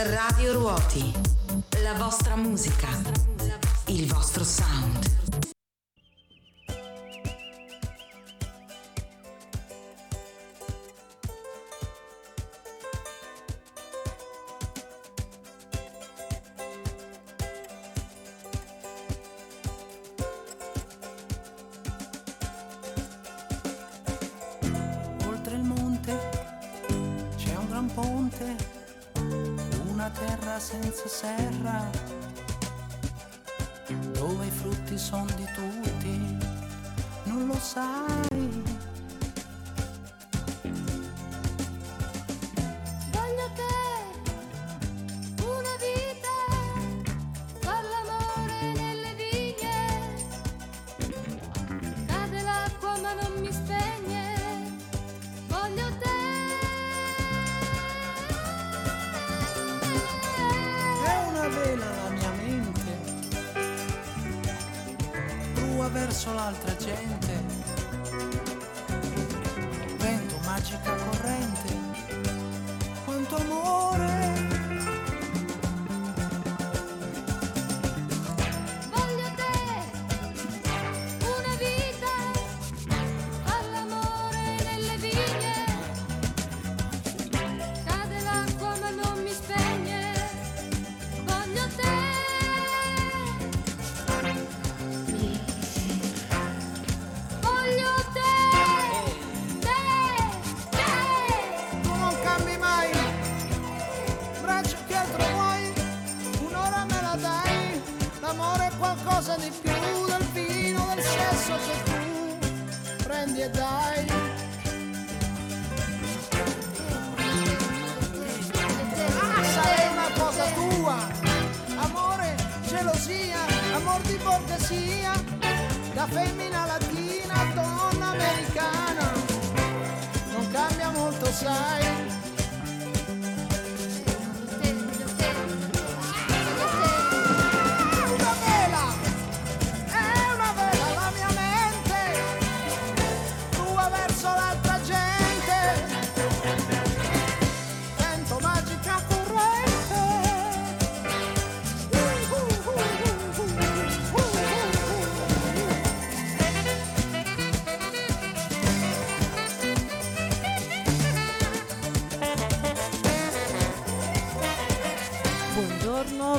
Radio Ruoti. La vostra musica. Il vostro sound.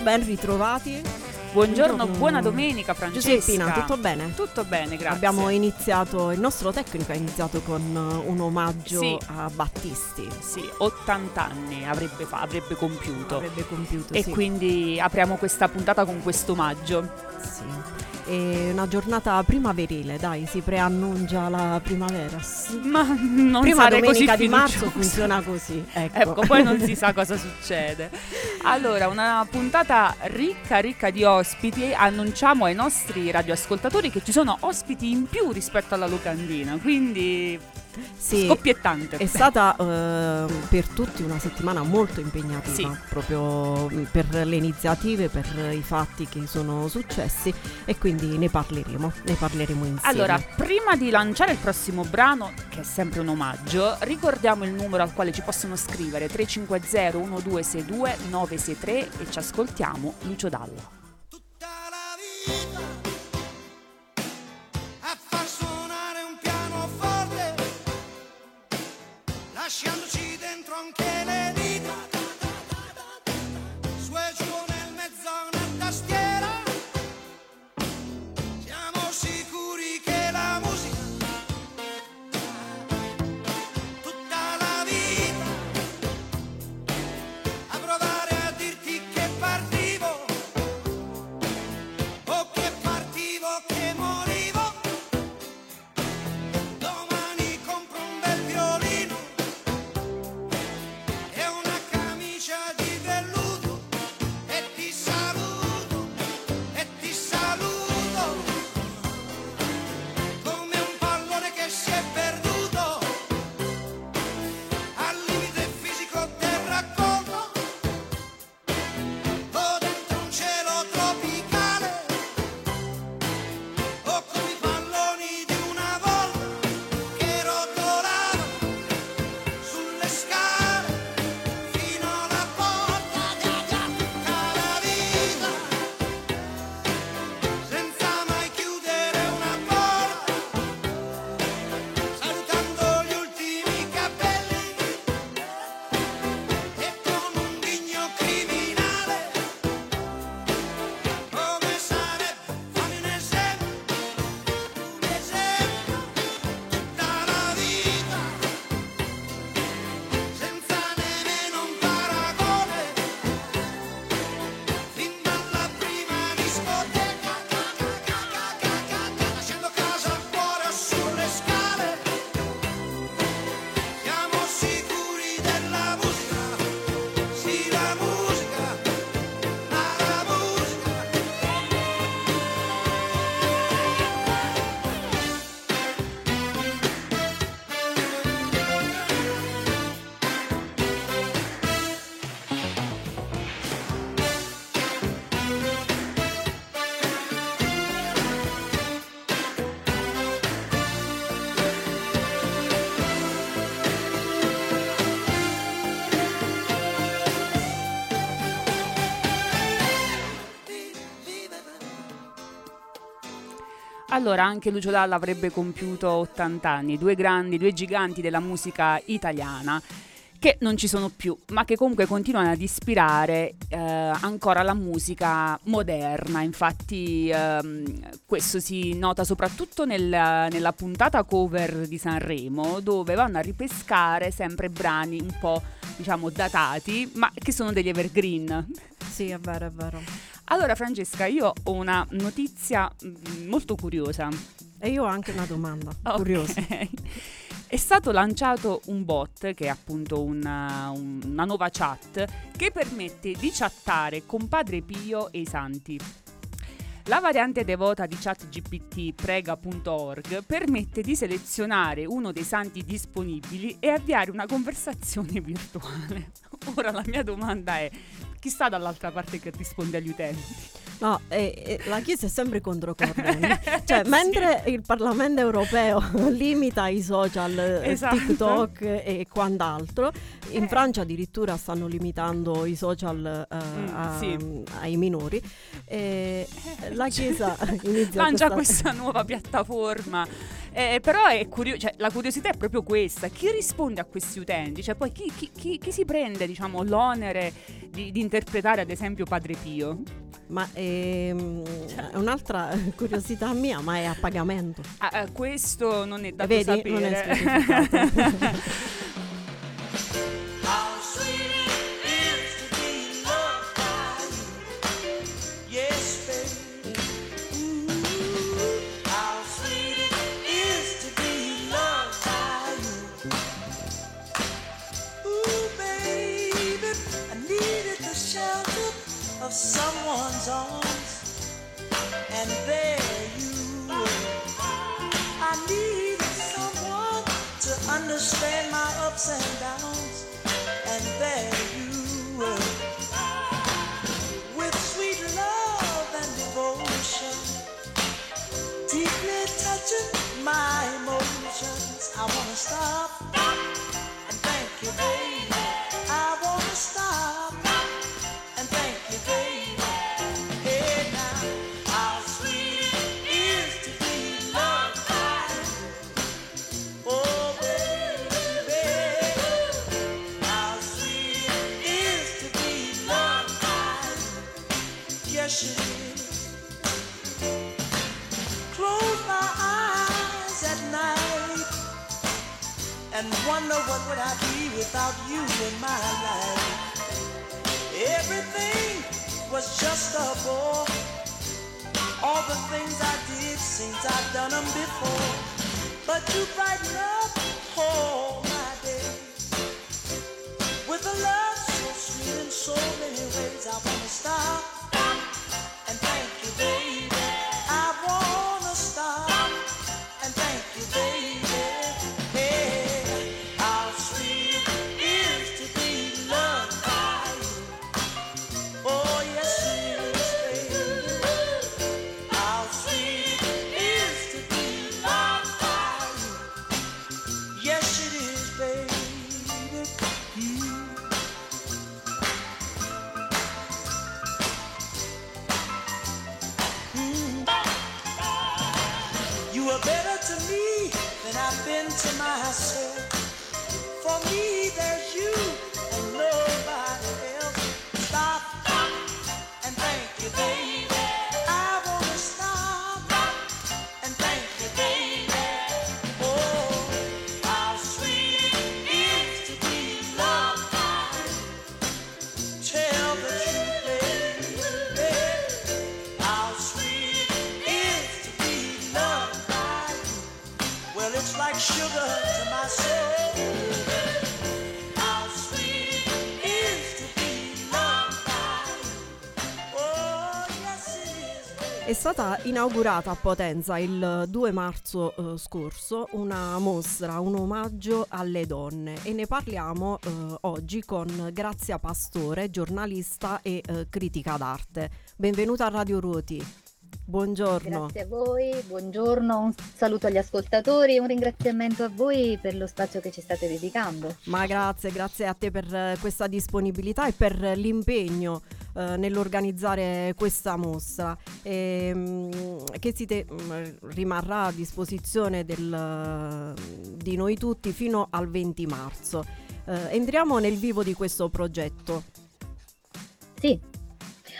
Ben ritrovati. Buongiorno, Buongiorno. buona domenica Francesca. Giuseppina, tutto bene? Tutto bene, grazie. Abbiamo iniziato, il nostro tecnico ha iniziato con un omaggio Sì. a Battisti. Sì, 80 anni avrebbe, fa- avrebbe compiuto. Avrebbe compiuto, e sì. quindi apriamo questa puntata con questo omaggio. Sì. È una giornata primaverile, dai, si preannuncia la primavera. Ma non Prima domenica di marzo funziona così. Ecco, Ecco, poi non si sa cosa succede. Allora, una puntata ricca, ricca di ospiti. Annunciamo ai nostri radioascoltatori che ci sono ospiti in più rispetto alla locandina, quindi Sì, scoppiettante. È stata eh, per tutti una settimana molto impegnativa, Sì. proprio mm, per le iniziative, per i fatti che sono successi e quindi ne parleremo, ne parleremo insieme. Allora, prima di lanciare il prossimo brano, che è sempre un omaggio, ricordiamo il numero al quale ci possono scrivere 350 1262 963 e ci ascoltiamo Lucio Dalla. Lasciandoci dentro Allora, anche Lucio Dalla avrebbe compiuto 80 anni, due grandi, due giganti della musica italiana che non ci sono più, ma che comunque continuano ad ispirare eh, ancora la musica moderna. Infatti ehm, questo si nota soprattutto nel, nella puntata cover di Sanremo, dove vanno a ripescare sempre brani un po' diciamo datati, ma che sono degli evergreen. Sì, è vero, è vero. Allora Francesca, io ho una notizia mh, molto curiosa. E io ho anche una domanda Ok. curiosa. È stato lanciato un bot, che è appunto una, un- una nuova chat, che permette di chattare con Padre Pio e i santi. La variante devota di ChatGPT prega.org permette di selezionare uno dei santi disponibili e avviare una conversazione virtuale. Ora la mia domanda è: chi sta dall'altra parte che risponde agli utenti? No, eh, eh, la Chiesa è sempre controcorrente. Cioè, Sì. mentre il Parlamento europeo limita i social, eh, Esatto. TikTok e quant'altro, in Francia addirittura stanno limitando i social eh, Mm, a- sì. ai minori. E la Chiesa inizia lancia questa- questa nuova piattaforma. Eh, però è curio- cioè, la curiosità è proprio questa: chi risponde a questi utenti? Cioè, poi chi, chi- chi- chi si prende diciamo, l'onere di, di interpretare, ad esempio, Padre Pio? Ma ehm, un'altra curiosità mia, ma è a pagamento. Ah, eh, questo non è dato Vedi? sapere. Non è of someone's arms, and there you were. I needed someone to understand my ups and downs, and there you were. With sweet love and devotion, deeply touching my without you in my life. Everything was just a bore. All the things I did seems I've done them before. But you brighten up all my days with a love so sweet in so many ways. I wanna stop stata inaugurata a Potenza il 2 marzo eh, scorso una mostra, un omaggio alle donne e ne parliamo eh, oggi con Grazia Pastore, giornalista e eh, critica d'arte. Benvenuta a Radio Ruoti. Buongiorno. Grazie a voi, buongiorno, un saluto agli ascoltatori e un ringraziamento a voi per lo spazio che ci state dedicando. Ma grazie, grazie a te per eh, questa disponibilità e per l'impegno eh, nell'organizzare questa mostra e, mm, che si te- mm, rimarrà a disposizione del- di noi tutti fino al 20 marzo. Eh, entriamo nel vivo di questo progetto. Sì.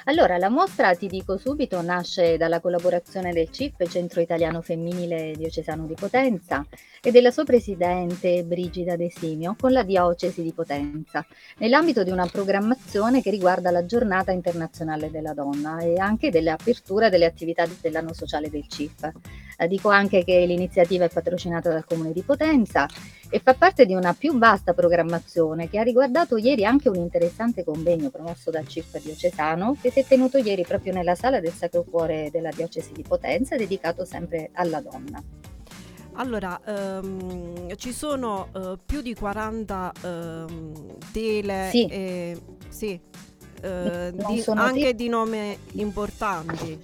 Allora, la mostra, ti dico subito, nasce dalla collaborazione del CIF, Centro Italiano Femminile Diocesano di Potenza, e della sua presidente Brigida De Simio con la Diocesi di Potenza, nell'ambito di una programmazione che riguarda la Giornata Internazionale della Donna e anche dell'apertura delle attività dell'anno sociale del CIF. Eh, dico anche che l'iniziativa è patrocinata dal Comune di Potenza e fa parte di una più vasta programmazione che ha riguardato ieri anche un interessante convegno promosso dal CIF diocesano che si è tenuto ieri proprio nella sala del Sacro Cuore della Diocesi di Potenza dedicato sempre alla donna. Allora, ehm, ci sono eh, più di 40 ehm, tele, Sì. e- sì, Non di- anche tele- di nome importanti.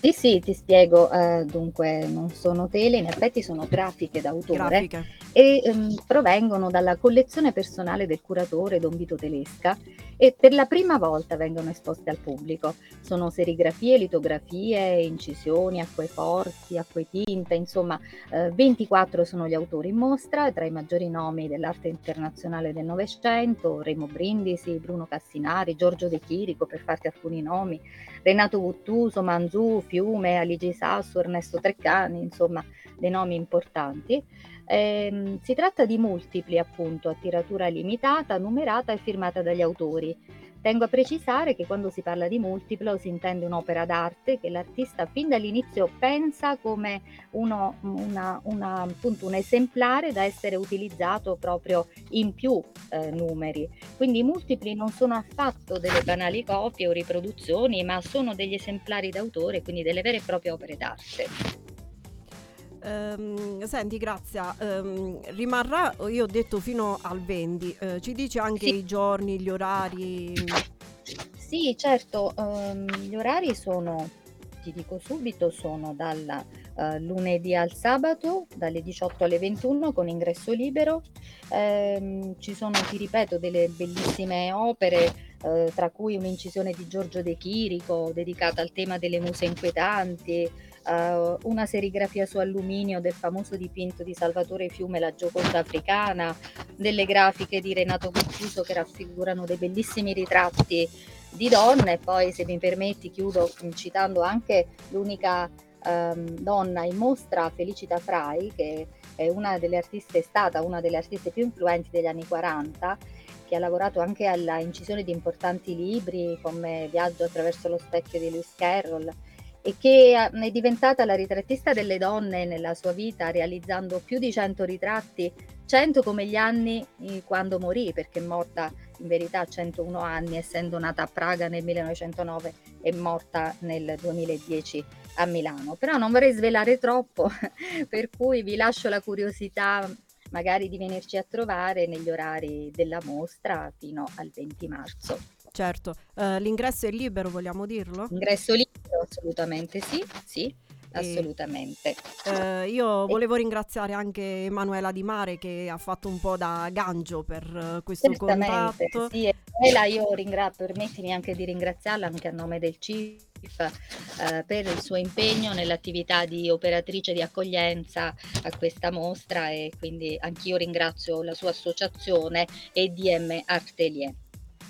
Sì, sì, ti spiego, eh, dunque non sono tele, in effetti sono grafiche d'autore Grafiche. e ehm, provengono dalla collezione personale del curatore Don Vito Telesca e per la prima volta vengono esposte al pubblico. Sono serigrafie, litografie, incisioni, acqueforti, acquetinte, insomma eh, 24 sono gli autori in mostra, tra i maggiori nomi dell'arte internazionale del Novecento, Remo Brindisi, Bruno Cassinari, Giorgio De Chirico, per farti alcuni nomi, Renato Guttuso, Manzù, Fiume, Aligi Sasso, Ernesto Treccani, insomma dei nomi importanti. Ehm, si tratta di multipli, appunto, a tiratura limitata, numerata e firmata dagli autori. Tengo a precisare che quando si parla di multiplo si intende un'opera d'arte che l'artista fin dall'inizio pensa come uno, una- una- appunto, un esemplare da essere utilizzato proprio in più eh, numeri. Quindi i multipli non sono affatto delle banali copie o riproduzioni, ma sono degli esemplari d'autore, quindi delle vere e proprie opere d'arte. Ehm, senti, Grazia, ehm, rimarrà, io ho detto fino al 20, eh, ci dici anche Sì. i giorni, gli orari? Sì, certo, ehm, gli orari sono, ti dico subito, sono dal eh, lunedì al sabato, dalle 18 alle 21 con ingresso libero. Ci sono, ti ripeto, delle bellissime opere, eh, tra cui un'incisione di Giorgio De Chirico dedicata al tema delle muse inquietanti, eh, una serigrafia su alluminio del famoso dipinto di Salvatore Fiume, La Gioconda africana, delle grafiche di Renato Guttuso che raffigurano dei bellissimi ritratti di donne. E poi se mi permetti chiudo citando anche l'unica ehm, donna in mostra Felicita Frai che è una delle artiste è stata una delle artiste più influenti degli anni 40 che ha lavorato anche alla incisione di importanti libri come Viaggio attraverso lo specchio di Lewis Carroll e che è diventata la ritrattista delle donne nella sua vita realizzando più di 100 ritratti 100 come gli anni eh, quando morì perché è morta in verità a 101 anni essendo nata a Praga nel 1909 e morta nel 2010 a Milano. Però non vorrei svelare troppo, per cui vi lascio la curiosità magari di venirci a trovare negli orari della mostra fino al 20 marzo. Certo, eh, l'ingresso è libero, vogliamo dirlo? Ingresso libero, assolutamente sì, sì, assolutamente. Eh, io volevo ringraziare anche Emanuela Di Mare che ha fatto un po' da gancio per eh, questo Certamente, contatto. sì, e Ela io ringrazio, permettimi anche di ringraziarla anche a nome del CIF eh, per il suo impegno nell'attività di operatrice di accoglienza a questa mostra e quindi anch'io ringrazio la sua associazione EDM Artelier.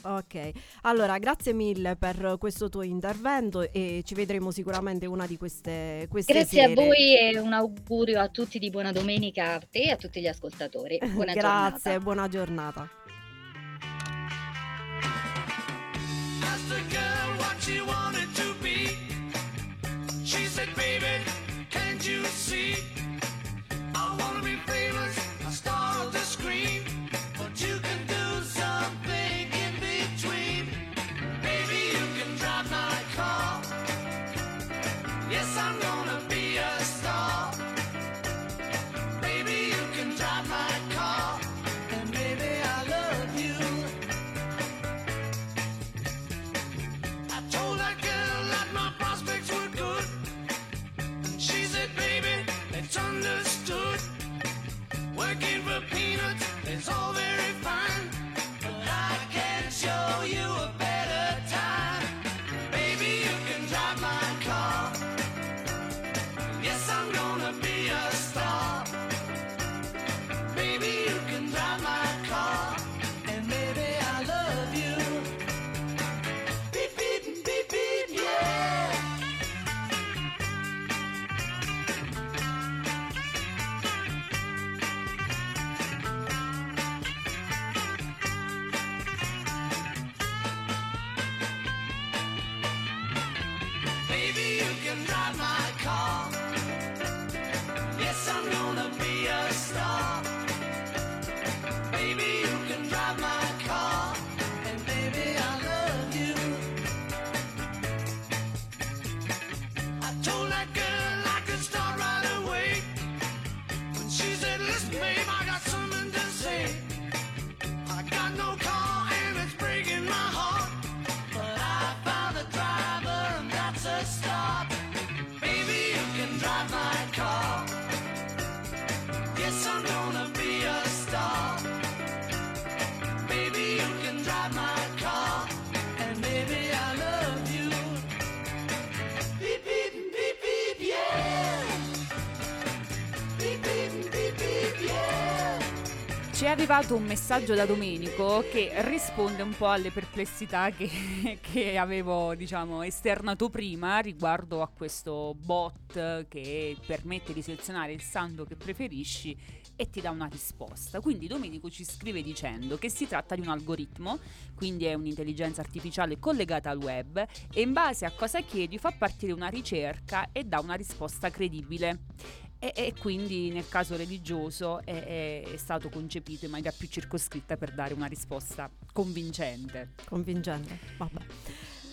Ok, allora grazie mille per questo tuo intervento e ci vedremo sicuramente una di queste, queste Grazie sere. a voi e un augurio a tutti di buona domenica a te e a tutti gli ascoltatori. Buona Grazie, giornata. buona giornata. Arrivato un messaggio da Domenico che risponde un po' alle perplessità che, che avevo, diciamo, esternato prima riguardo a questo bot che permette di selezionare il santo che preferisci e ti dà una risposta. Quindi Domenico ci scrive dicendo che si tratta di un algoritmo, quindi è un'intelligenza artificiale collegata al web e in base a cosa chiedi fa partire una ricerca e dà una risposta credibile. E, e quindi nel caso religioso è, è- è stato concepito in maniera più circoscritta per dare una risposta convincente. Convincente, vabbè.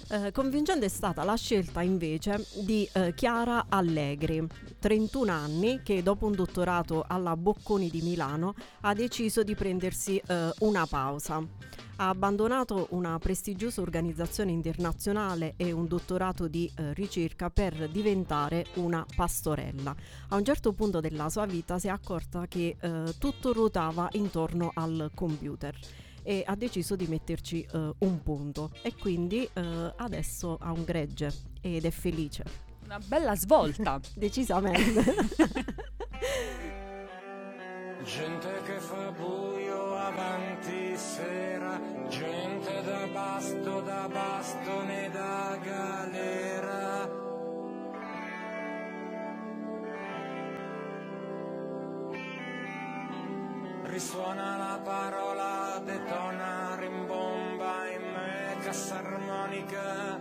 Eh, convincente è stata la scelta invece di eh, Chiara Allegri, 31 anni, che dopo un dottorato alla Bocconi di Milano ha deciso di prendersi eh, una pausa. Ha abbandonato una prestigiosa organizzazione internazionale e un dottorato di eh, ricerca per diventare una pastorella. A un certo punto della sua vita si è accorta che eh, tutto ruotava intorno al computer e ha deciso di metterci eh, un punto e quindi eh, adesso ha un gregge ed è felice. Una bella svolta. Decisamente. Gente che fa buio avanti sera, gente da basto, da bastone, da galera. Risuona la parola, detona, rimbomba in me, cassa armonica.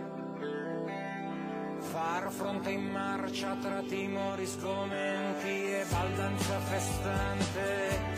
Far fronte in marcia tra timori, sgomenti e baldanza festante.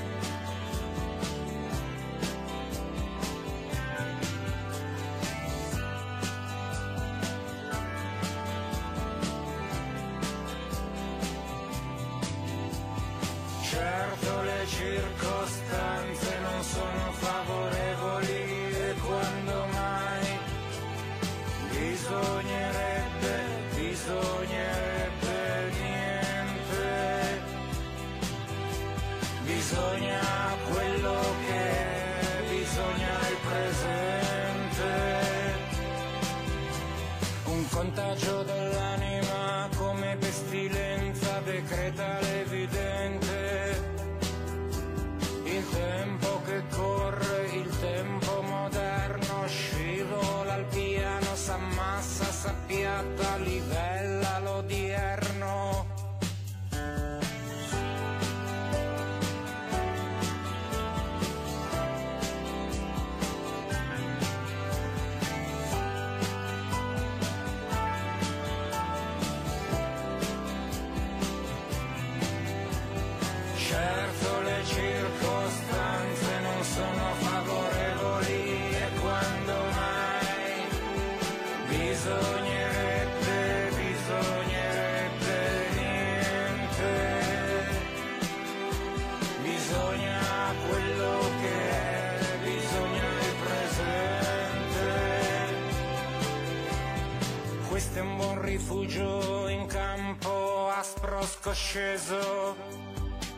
Aspro scosceso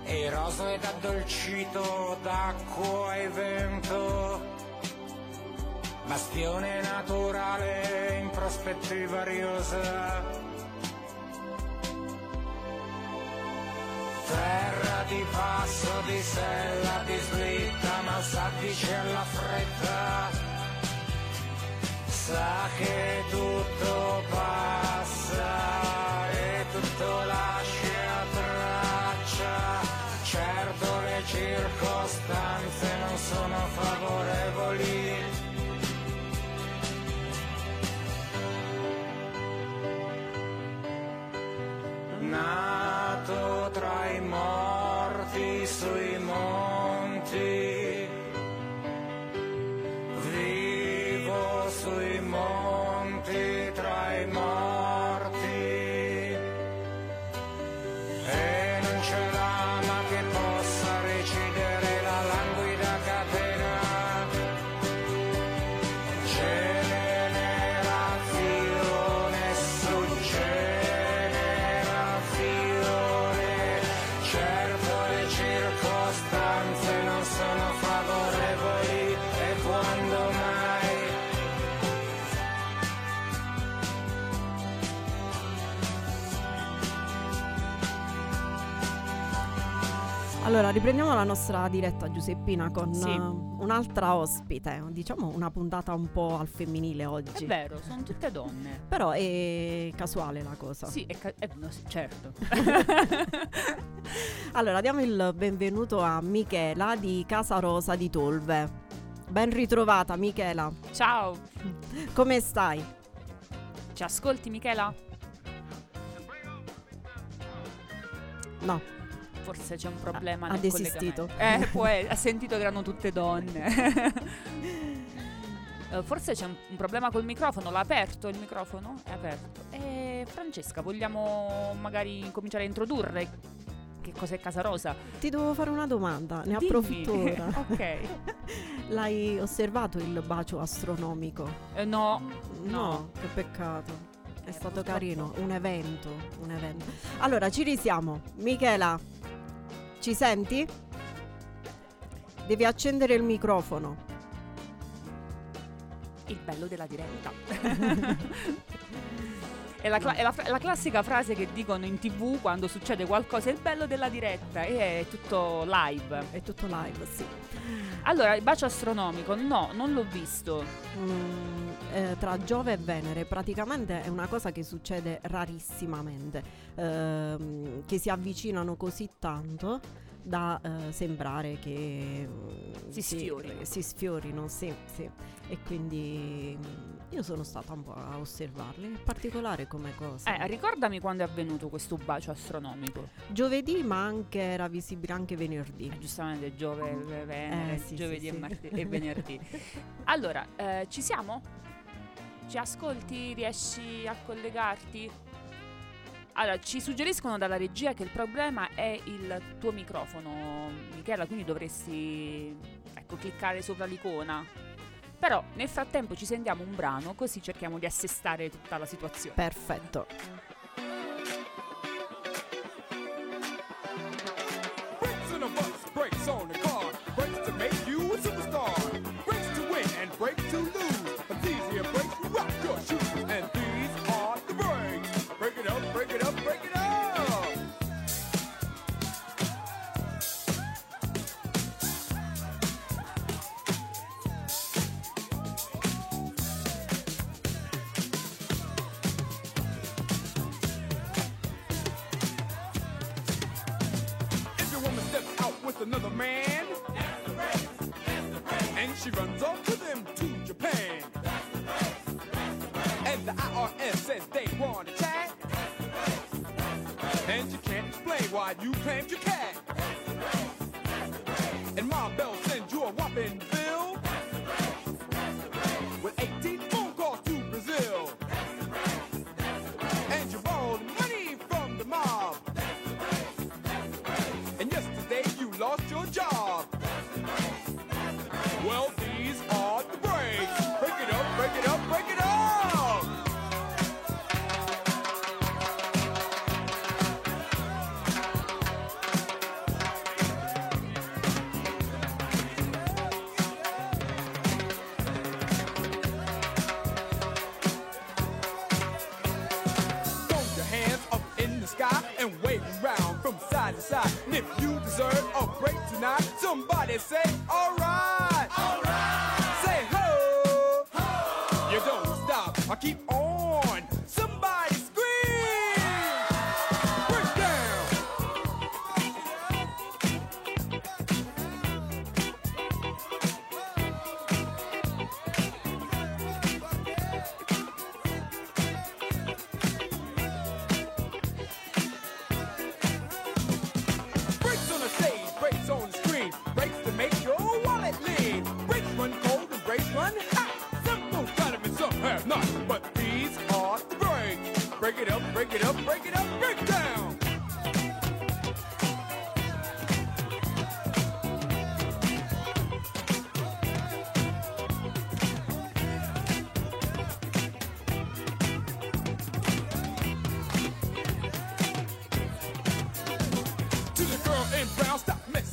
eroso ed addolcito d'acqua e vento, bastione naturale in prospettiva riosa, terra di passo, di sella, di slitta, ma sa dice alla fretta, sa che tutto riprendiamo la nostra diretta Giuseppina con Sì. eh, un'altra ospite, diciamo una puntata un po' al femminile oggi. È vero, sono tutte donne. Però è casuale la cosa. Sì, è ca- eh, no, sì, certo. Allora, diamo il benvenuto a Michela di Casa Rosa di Tolve. Ben ritrovata Michela, Ciao, come stai? ci ascolti Michela? No, Forse c'è un problema Ha nel desistito. Eh, e- ha sentito che erano tutte donne. Eh, Forse c'è un, un problema col microfono. L'ha aperto il microfono? È aperto. E Francesca, vogliamo magari cominciare a introdurre che cos'è Casa Rosa? ti devo fare una domanda, ne Dimmi. approfitto ora. ok. L'hai osservato il bacio astronomico? Eh, no, No, che peccato. È Eh, stato purtroppo. carino, un evento, un evento. Allora, ci risiamo. Michela, ci senti? Devi accendere il microfono. il bello della diretta. È la, cla- è la è la classica frase che dicono in tv quando succede qualcosa, è il bello della diretta e è tutto live. È tutto live, sì. Allora, il bacio astronomico, no, non l'ho visto. Mm, eh, tra Giove e Venere praticamente è una cosa che succede rarissimamente, ehm, che si avvicinano così tanto da eh, sembrare che mm, Si sfiorino. si sfiorino, sì, sì. E quindi mm, io sono stata un po' a osservarli, in particolare come cosa. Eh, ricordami quando è avvenuto questo bacio astronomico. Giovedì, ma anche era visibile anche venerdì. Eh, giustamente Giove, v- Venere, Eh, sì, giovedì sì, e, sì. martedì- e venerdì. allora, eh, ci siamo? Ci ascolti? Riesci a collegarti? Allora, ci suggeriscono dalla regia che il problema è il tuo microfono, Michela, quindi dovresti ecco, cliccare sopra l'icona. Però nel frattempo ci sentiamo un brano, così cerchiamo di assestare tutta la situazione. Perfetto.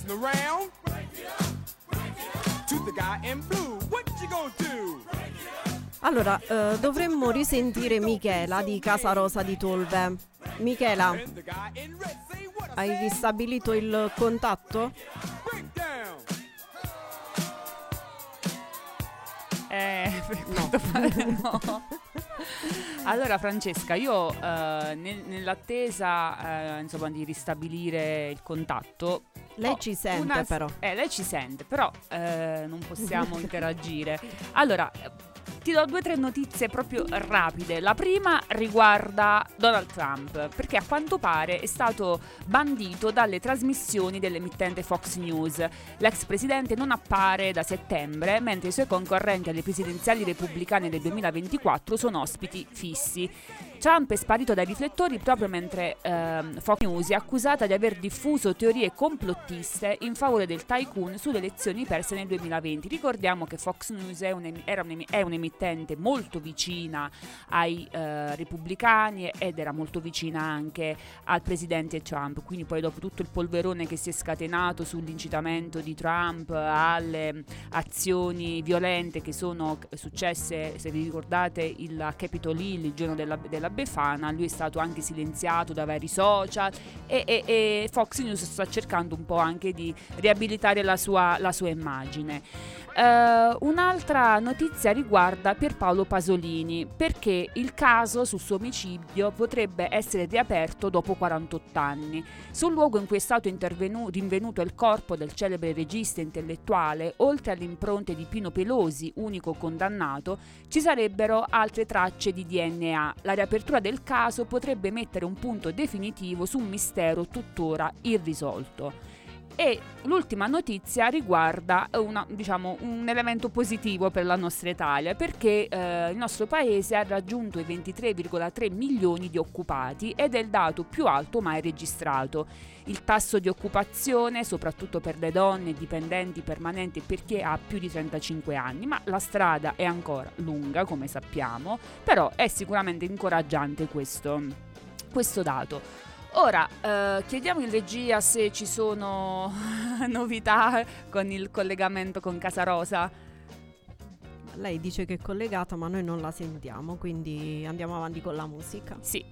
Messing around. To the guy in blue, what you gonna do? Allora, eh, dovremmo risentire Michela di Casa Rosa di Tolve. Michela, hai ristabilito il contatto? Eh, pare no. Allora Francesca, io eh, nel- nell'attesa eh, insomma, di ristabilire il contatto... Lei ho ci sente una- però. Eh, lei ci sente, però eh, non possiamo interagire. Allora, ti do due o tre notizie proprio rapide. La prima riguarda Donald Trump, perché a quanto pare è stato bandito dalle trasmissioni dell'emittente Fox News. L'ex presidente non appare da settembre, mentre i suoi concorrenti alle presidenziali repubblicane del 2024 sono ospiti fissi. Trump è sparito dai riflettori proprio mentre ehm, Fox News è accusata di aver diffuso teorie complottiste in favore del tycoon sulle elezioni perse nel 2020. Ricordiamo che Fox News è, un, era un, è un'emittente molto vicina ai eh, repubblicani ed era molto vicina anche al presidente Trump. Quindi poi dopo tutto il polverone che si è scatenato sull'incitamento di Trump alle azioni violente che sono successe, se vi ricordate, il Capitol Hill il giorno della, della Befana, lui è stato anche silenziato da vari social e, e- e Fox News sta cercando un po' anche di riabilitare la sua, la sua immagine. Eh, un'altra notizia riguarda Pierpaolo Pasolini perché il caso sul suo omicidio potrebbe essere riaperto dopo 48 anni. Sul luogo in cui è stato rinvenuto il corpo del celebre regista intellettuale, oltre alle impronte di Pino Pelosi, unico condannato, ci sarebbero altre tracce di DNA. La riapertura del caso potrebbe mettere un punto definitivo su un mistero tuttora irrisolto. E l'ultima notizia riguarda una- diciamo, un elemento positivo per la nostra Italia, perché eh, il nostro paese ha raggiunto i 23,3 milioni di occupati ed è il dato più alto mai registrato. Il tasso di occupazione, soprattutto per le donne dipendenti permanenti e per chi ha più di 35 anni, ma la strada è ancora lunga, come sappiamo, però è sicuramente incoraggiante questo, questo dato. Ora, eh, chiediamo in regia se ci sono novità con il collegamento con Casa Rosa. Lei dice che è collegata, ma noi non la sentiamo, quindi andiamo avanti con la musica. Sì.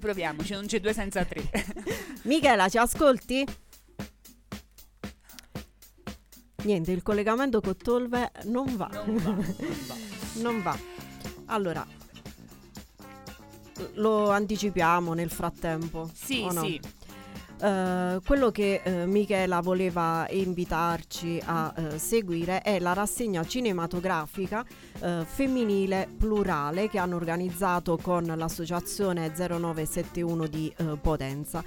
Riproviamoci, non c'è due senza tre. Michela, ci ascolti? Niente, il collegamento con Tolve non va. Non va, non va. Non va. Allora, lo anticipiamo nel frattempo. Sì, no? sì. Eh, quello che eh, Michela voleva invitarci a eh, seguire è la rassegna cinematografica femminile plurale che hanno organizzato con l'associazione 0971 di Potenza.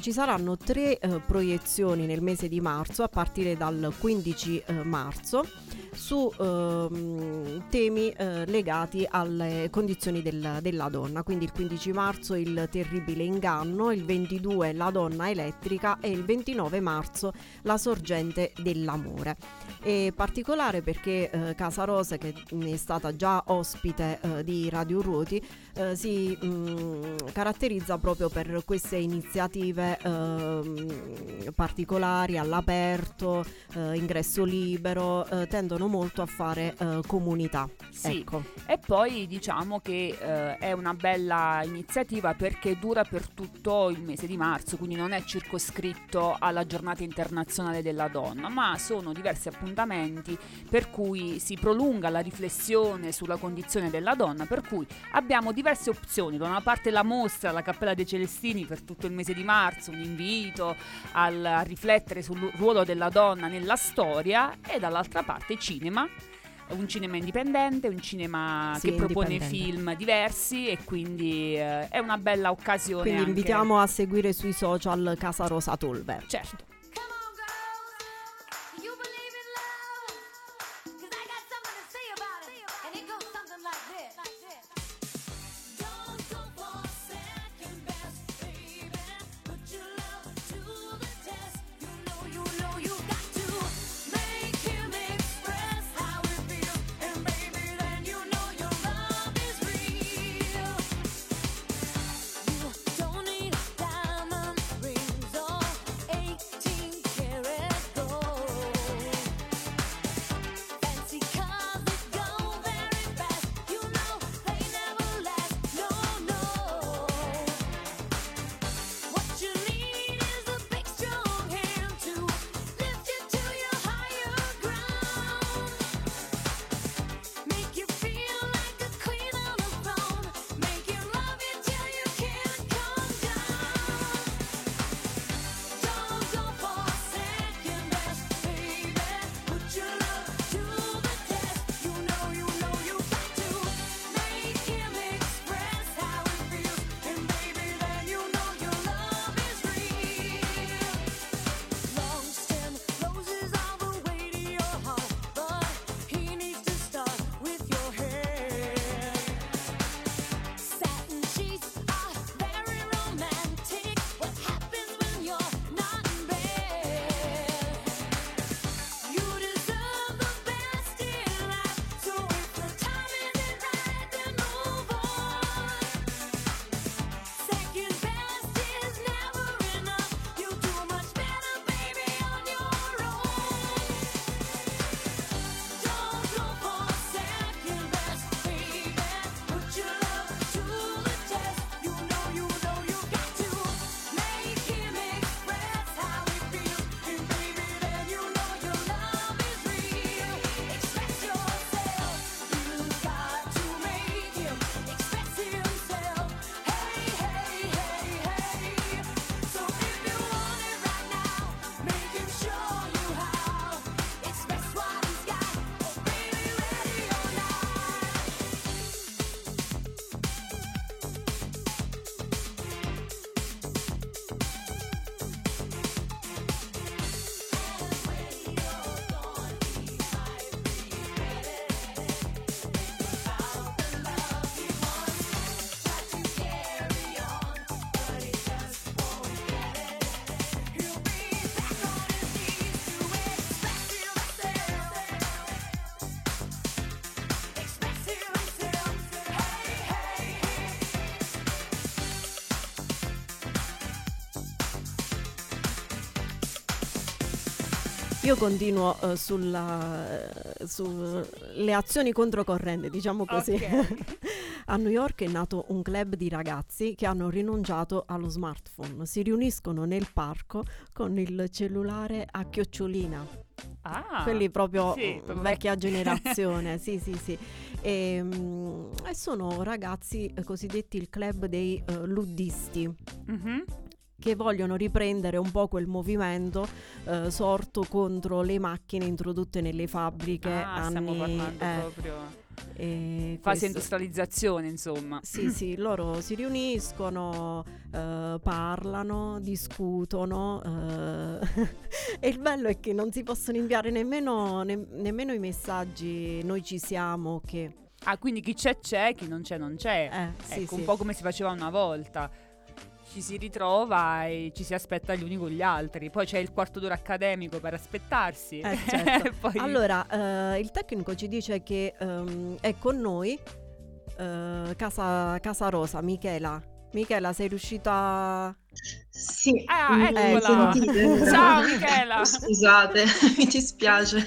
Ci saranno tre proiezioni nel mese di marzo a partire dal 15 eh, marzo su ehm, temi eh, legati alle condizioni del- della donna. Quindi il 15 marzo il terribile inganno, il 22 la donna elettrica e il 29 marzo la sorgente dell'amore. E particolare perché eh, Casa Rosa, che è stata già ospite eh, di Radio Ruoti, eh, si mh, caratterizza proprio per queste iniziative ehm, particolari all'aperto, eh, ingresso libero, eh, tendono molto a fare eh, comunità. Sì. Ecco. E poi diciamo che eh, è una bella iniziativa perché dura per tutto il mese di marzo, quindi non è circoscritto alla giornata internazionale della donna, ma sono diversi appuntamenti per cui si prolunga la riflessione sulla condizione della donna, per cui abbiamo diverse opzioni, da una parte la mostra, la Cappella dei Celestini per tutto il mese di marzo, un invito al- a riflettere sul ruolo della donna nella storia e dall'altra parte cinema un cinema indipendente, un cinema Sì, che propone film diversi e quindi eh, è una bella occasione. Quindi invitiamo a seguire sui social Casa Rosa Tolve. Certo. Io continuo eh, sulla, eh, sulle azioni controcorrente, diciamo così. Ok. A New York è nato un club di ragazzi che hanno rinunciato allo smartphone. Si riuniscono nel parco con il cellulare a chiocciolina. Ah, Quelli proprio sì, mm, proprio vecchia vecchi. generazione, sì, sì, sì. E, mm, e sono ragazzi eh, cosiddetti il club dei eh, luddisti Mhm. Che vogliono riprendere un po' quel movimento eh, sorto contro le macchine introdotte nelle fabbriche Ah, stiamo anni parlando eh, proprio e fase questo- industrializzazione, insomma. sì, sì, loro si riuniscono, eh, parlano, discutono eh, e il bello è che non si possono inviare nemmeno, ne- nemmeno i messaggi noi ci siamo che Ah, quindi chi c'è c'è, chi non c'è non c'è. eh, sì, ecco, sì. un po' come si faceva una volta. Ci si ritrova e ci si aspetta gli uni con gli altri. Poi c'è il quarto d'ora accademico per aspettarsi. Eh, certo. Poi- Allora, eh, il tecnico ci dice che ehm, è con noi eh, Casa, Casa Rosa, Michela. Michela, sei riuscita... Sì, Ah, mi eccola. sentite? Ciao, Michela. Scusate, mi dispiace.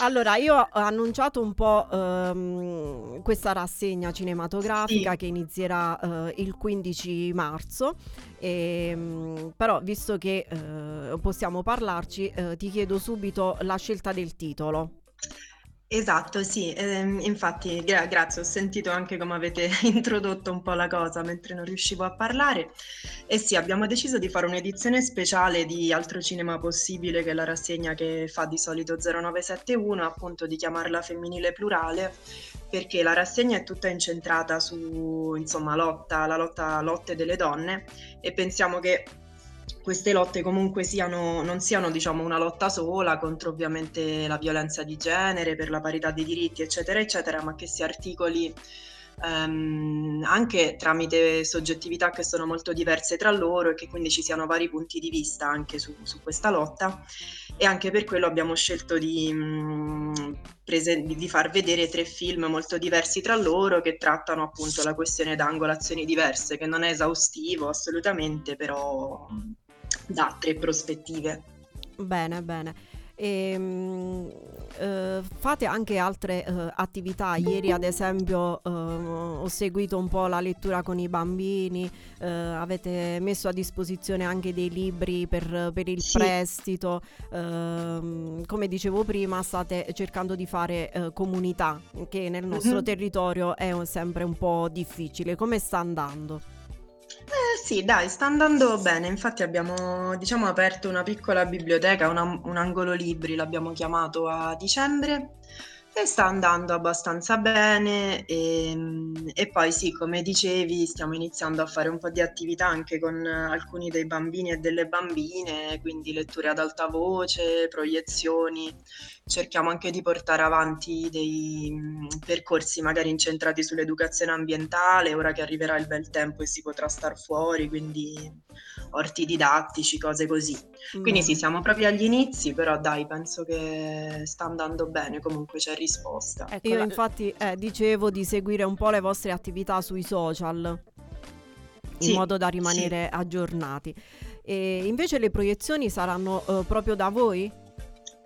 Allora, io ho annunciato un po' ehm, questa rassegna cinematografica Sì. che inizierà eh, il 15 marzo, ehm, però visto che eh, possiamo parlarci, eh, ti chiedo subito la scelta del titolo. Esatto, sì, ehm, infatti gra- grazie, ho sentito anche come avete introdotto un po' la cosa mentre non riuscivo a parlare. E sì, abbiamo deciso di fare un'edizione speciale di Altro Cinema Possibile, che è la rassegna che fa di solito 0971, appunto di chiamarla femminile plurale, perché la rassegna è tutta incentrata su, insomma, lotta, la lotta, lotte delle donne e pensiamo che queste lotte comunque siano, non siano diciamo, una lotta sola contro ovviamente la violenza di genere, per la parità dei diritti, eccetera, eccetera, ma che si articoli ehm, anche tramite soggettività che sono molto diverse tra loro e che quindi ci siano vari punti di vista anche su, su questa lotta. E anche per quello abbiamo scelto di, mh, prese- di- far vedere tre film molto diversi tra loro che trattano appunto la questione da angolazioni diverse, che non è esaustivo assolutamente, però dà tre prospettive. Bene, bene. Ehm, eh, fate anche altre eh, attività. Ieri, ad esempio, eh, ho seguito un po' la lettura con i bambini. eh, avete messo a disposizione anche dei libri per, per il Sì. prestito. Ehm, come dicevo prima, state cercando di fare eh, comunità, che nel nostro Mhm. territorio è un- sempre un po' difficile. Come sta andando? Sì, dai, sta andando bene. Infatti abbiamo, diciamo, aperto una piccola biblioteca, una- un angolo libri, l'abbiamo chiamato a dicembre e sta andando abbastanza bene. E, e poi sì, come dicevi, stiamo iniziando a fare un po' di attività anche con alcuni dei bambini e delle bambine, quindi letture ad alta voce, proiezioni. Cerchiamo anche di portare avanti dei percorsi magari incentrati sull'educazione ambientale, ora che arriverà il bel tempo e si potrà star fuori, quindi orti didattici, cose così. Quindi Bene. sì, siamo proprio agli inizi, però dai, penso che sta andando bene, comunque c'è risposta. Ecco, Io infatti eh, dicevo di seguire un po' le vostre attività sui social in Sì, modo da rimanere aggiornati. E invece le proiezioni saranno eh, proprio da voi?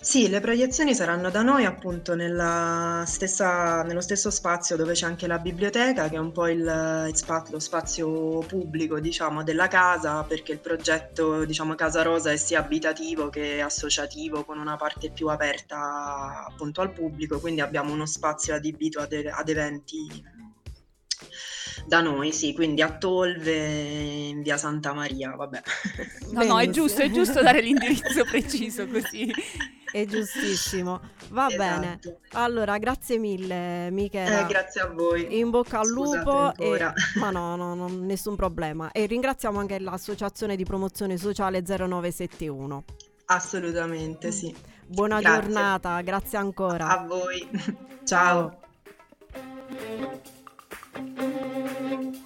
Sì, le proiezioni saranno da noi appunto stessa- nello stesso spazio dove c'è anche la biblioteca, che è un po' il, il spa- lo spazio pubblico, diciamo, della casa, perché il progetto, diciamo, Casa Rosa è sia abitativo che associativo, con una parte più aperta appunto al pubblico, quindi abbiamo uno spazio adibito ad, ad eventi da noi, sì, quindi a Tolve, in via Santa Maria, vabbè. No, no, è giusto, è giusto dare l'indirizzo preciso così. È giustissimo. Va bene. Esatto. Allora, grazie mille Michela. Eh, grazie a voi. In bocca al Scusate lupo e, ancora. ma no, no, no, nessun problema. E ringraziamo anche l'associazione di promozione sociale 0971. Assolutamente, sì. Buona Grazie. giornata, grazie ancora. A voi. Ciao. Música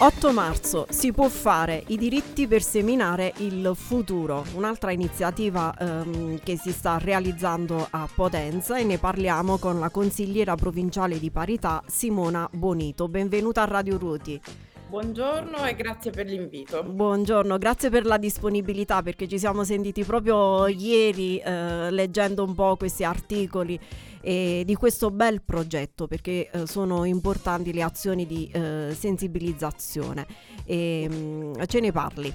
8 marzo si può fare i diritti per seminare il futuro, un'altra iniziativa ehm, che si sta realizzando a Potenza e ne parliamo con la consigliera provinciale di parità Simona Bonito. Benvenuta a Radio Ruoti. Buongiorno e grazie per l'invito. Buongiorno, grazie per la disponibilità perché ci siamo sentiti proprio ieri eh, leggendo un po' questi articoli e di questo bel progetto perché eh, sono importanti le azioni di eh, sensibilizzazione e mm, ce ne parli.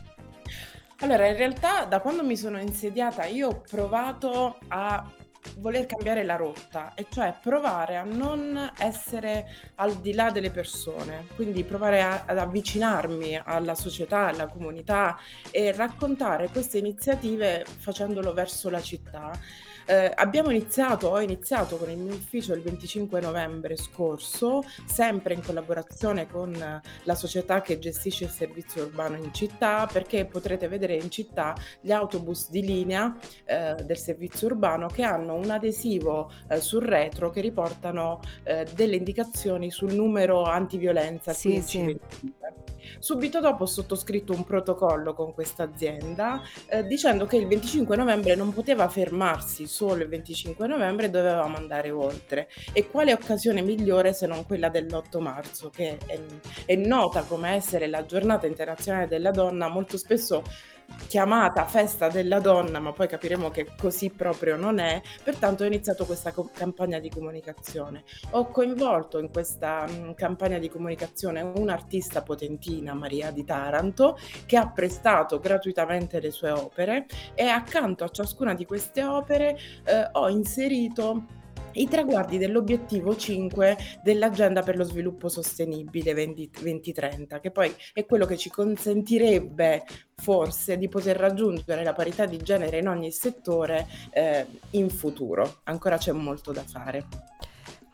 Allora, in realtà da quando mi sono insediata io ho provato a voler cambiare la rotta, e cioè provare a non essere al di là delle persone, quindi provare a- ad avvicinarmi alla società, alla comunità e raccontare queste iniziative facendolo verso la città. Eh, abbiamo iniziato, ho iniziato con il mio ufficio il 25 novembre scorso, sempre in collaborazione con la società che gestisce il servizio urbano in città, perché potrete vedere in città gli autobus di linea eh, del servizio urbano che hanno un adesivo eh, sul retro che riportano eh, delle indicazioni sul numero antiviolenza Sì, sì. 1525. Subito dopo ho sottoscritto un protocollo con questa azienda eh, dicendo che il 25 novembre non poteva fermarsi solo il 25 novembre, dovevamo andare oltre. E quale occasione migliore se non quella dell'8 marzo, che è, è nota come essere la giornata internazionale della donna, molto spesso chiamata festa della donna, ma poi capiremo che così proprio non è, pertanto ho iniziato questa co- campagna di comunicazione. Ho coinvolto in questa mh, campagna di comunicazione un'artista potentina, Maria di Taranto, che ha prestato gratuitamente le sue opere e accanto a ciascuna di queste opere eh, ho inserito i traguardi dell'obiettivo 5 dell'agenda per lo sviluppo sostenibile 20 2030, che poi è quello che ci consentirebbe forse di poter raggiungere la parità di genere in ogni settore eh, in futuro. Ancora c'è molto da fare.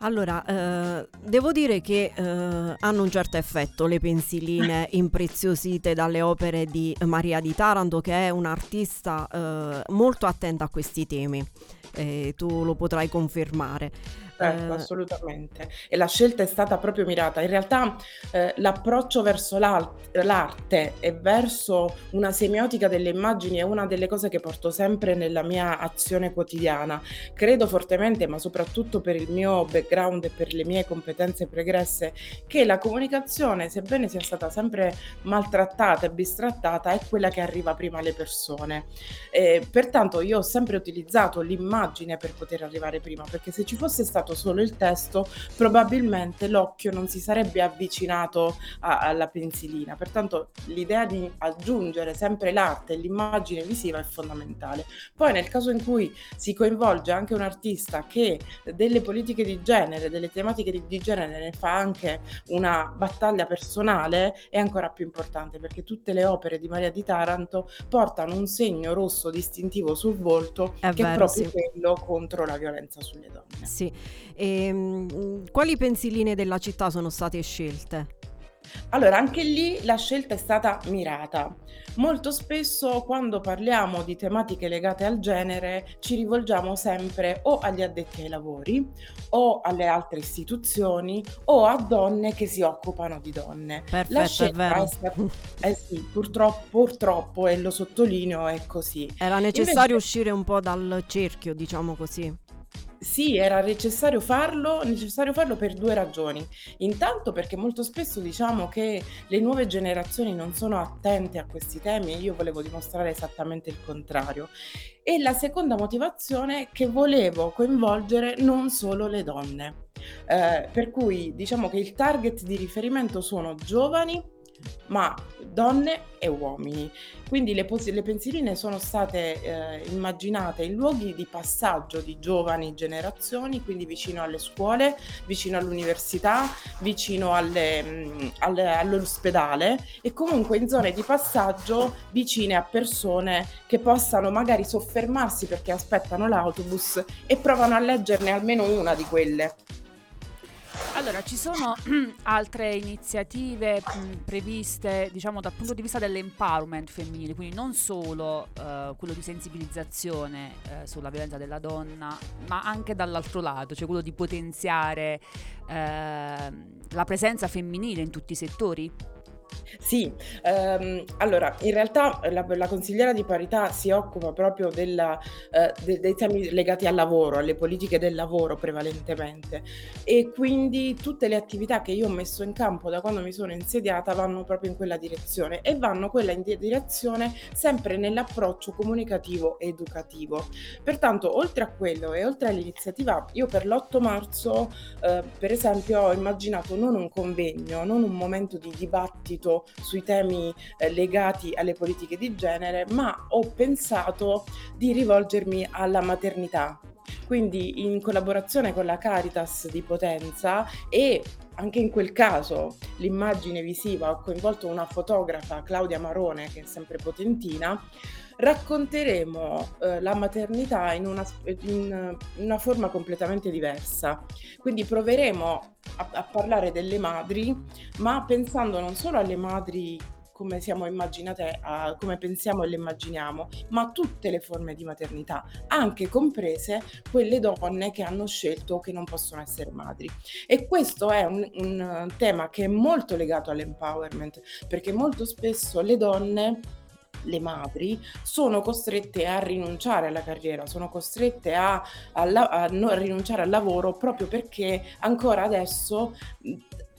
Allora, eh, devo dire che eh, hanno un certo effetto le pensiline impreziosite dalle opere di Maria di Taranto, che è un'artista eh, molto attenta a questi temi. E tu lo potrai confermare. Certo, Eh, assolutamente. E la scelta è stata proprio mirata. In realtà eh, l'approccio verso l'arte e verso una semiotica delle immagini è una delle cose che porto sempre nella mia azione quotidiana. Credo fortemente, ma soprattutto per il mio background e per le mie competenze pregresse, che la comunicazione, sebbene sia stata sempre maltrattata e bistrattata, è quella che arriva prima alle persone. Eh, pertanto io ho sempre utilizzato l'immagine per poter arrivare prima, perché se ci fosse stato solo il testo, probabilmente l'occhio non si sarebbe avvicinato a- alla pensilina. Pertanto l'idea di aggiungere sempre l'arte e l'immagine visiva è fondamentale. Poi nel caso in cui si coinvolge anche un artista che delle politiche di genere, delle tematiche di, di genere ne fa anche una battaglia personale, è ancora più importante perché tutte le opere di Maria di Taranto portano un segno rosso distintivo sul volto È che è vero, proprio sì. quello contro la violenza sulle donne. sì. E, mm, quali pensiline della città sono state scelte? Allora, anche lì la scelta è stata mirata. Molto spesso quando parliamo di tematiche legate al genere ci rivolgiamo sempre o agli addetti ai lavori o alle altre istituzioni o a donne che si occupano di donne. Perfetto, La è scelta vero. è stata, eh sì, purtroppo, purtroppo, e lo sottolineo, è così. Era necessario Invece- uscire un po' dal cerchio, diciamo così. Sì, era necessario farlo, necessario farlo per due ragioni. Intanto perché molto spesso diciamo che le nuove generazioni non sono attente a questi temi e io volevo dimostrare esattamente il contrario. E la seconda motivazione è che volevo coinvolgere non solo le donne. Eh, per cui diciamo che il target di riferimento sono giovani, ma donne e uomini. Quindi le, pos- le pensiline sono state eh, immaginate in luoghi di passaggio di giovani generazioni, quindi vicino alle scuole, vicino all'università, vicino alle, mh, alle- all'ospedale e comunque in zone di passaggio vicine a persone che possano magari soffermarsi perché aspettano l'autobus e provano a leggerne almeno una di quelle. Allora, ci sono altre iniziative previste, diciamo, dal punto di vista dell'empowerment femminile, quindi non solo eh, quello di sensibilizzazione eh, sulla violenza della donna, ma anche dall'altro lato, cioè quello di potenziare ehm, la presenza femminile in tutti i settori? Sì, ehm, allora in realtà la la consigliera di parità si occupa proprio della ehm, de dei temi legati al lavoro, alle politiche del lavoro prevalentemente e quindi tutte le attività che io ho messo in campo da quando mi sono insediata vanno proprio in quella direzione e vanno quella in di direzione sempre nell'approccio comunicativo e educativo. Pertanto oltre a quello e oltre all'iniziativa, io per l'8 marzo, ehm, per esempio ho immaginato non un convegno, non un momento di dibattito sui temi, ehm, legati alle politiche di genere, ma ho pensato di rivolgermi alla maternità. Quindi in collaborazione con la Caritas di Potenza e anche in quel caso l'immagine visiva, ho coinvolto una fotografa, Claudia Marone, che è sempre potentina, racconteremo, ehm, la maternità in una in una forma completamente diversa. Quindi proveremo a a parlare delle madri, ma pensando non solo alle madri come siamo immaginate a come pensiamo e le immaginiamo, ma a tutte le forme di maternità, anche comprese quelle donne che hanno scelto che non possono essere madri. E questo è un un tema che è molto legato all'empowerment, perché molto spesso le donne le madri sono costrette a rinunciare alla carriera, sono costrette a a la a no a rinunciare al lavoro proprio perché ancora adesso,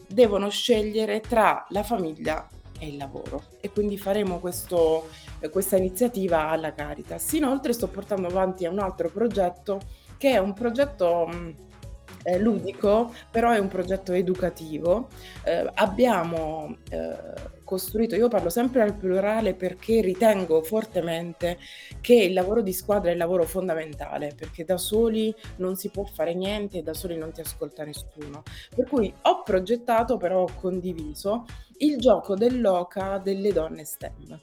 devono scegliere tra la famiglia e il lavoro e quindi faremo questo questa iniziativa alla Caritas. Inoltre sto portando avanti un altro progetto che è un progetto, ehm, ludico, però è un progetto educativo. Ehm, abbiamo, ehm, costruito io parlo sempre al plurale perché ritengo fortemente che il lavoro di squadra è il lavoro fondamentale, perché da soli non si può fare niente e da soli non ti ascolta nessuno. Per cui ho progettato, però ho condiviso, il gioco dell'oca delle donne STEM.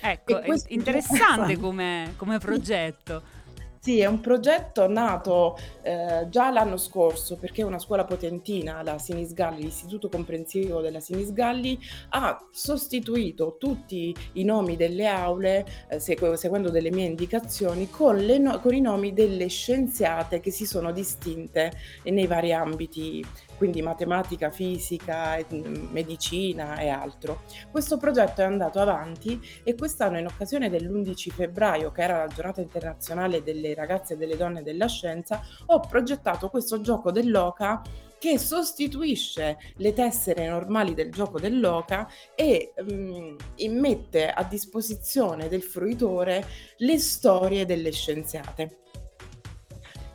Ecco, è interessante come come progetto. Sì, è un progetto nato, ehm, già l'anno scorso perché una scuola potentina, la Sinisgalli, l'Istituto Comprensivo della Sinisgalli, ha sostituito tutti i nomi delle aule, segue seguendo delle mie indicazioni, con no con i nomi delle scienziate che si sono distinte nei vari ambiti, quindi matematica, fisica, mhmm, medicina e altro. Questo progetto è andato avanti e quest'anno in occasione dell'11 febbraio, che era la giornata internazionale delle ragazze e delle donne della scienza, ho progettato questo gioco dell'oca che sostituisce le tessere normali del gioco dell'oca e, mhmm, e mette a disposizione del fruitore le storie delle scienziate.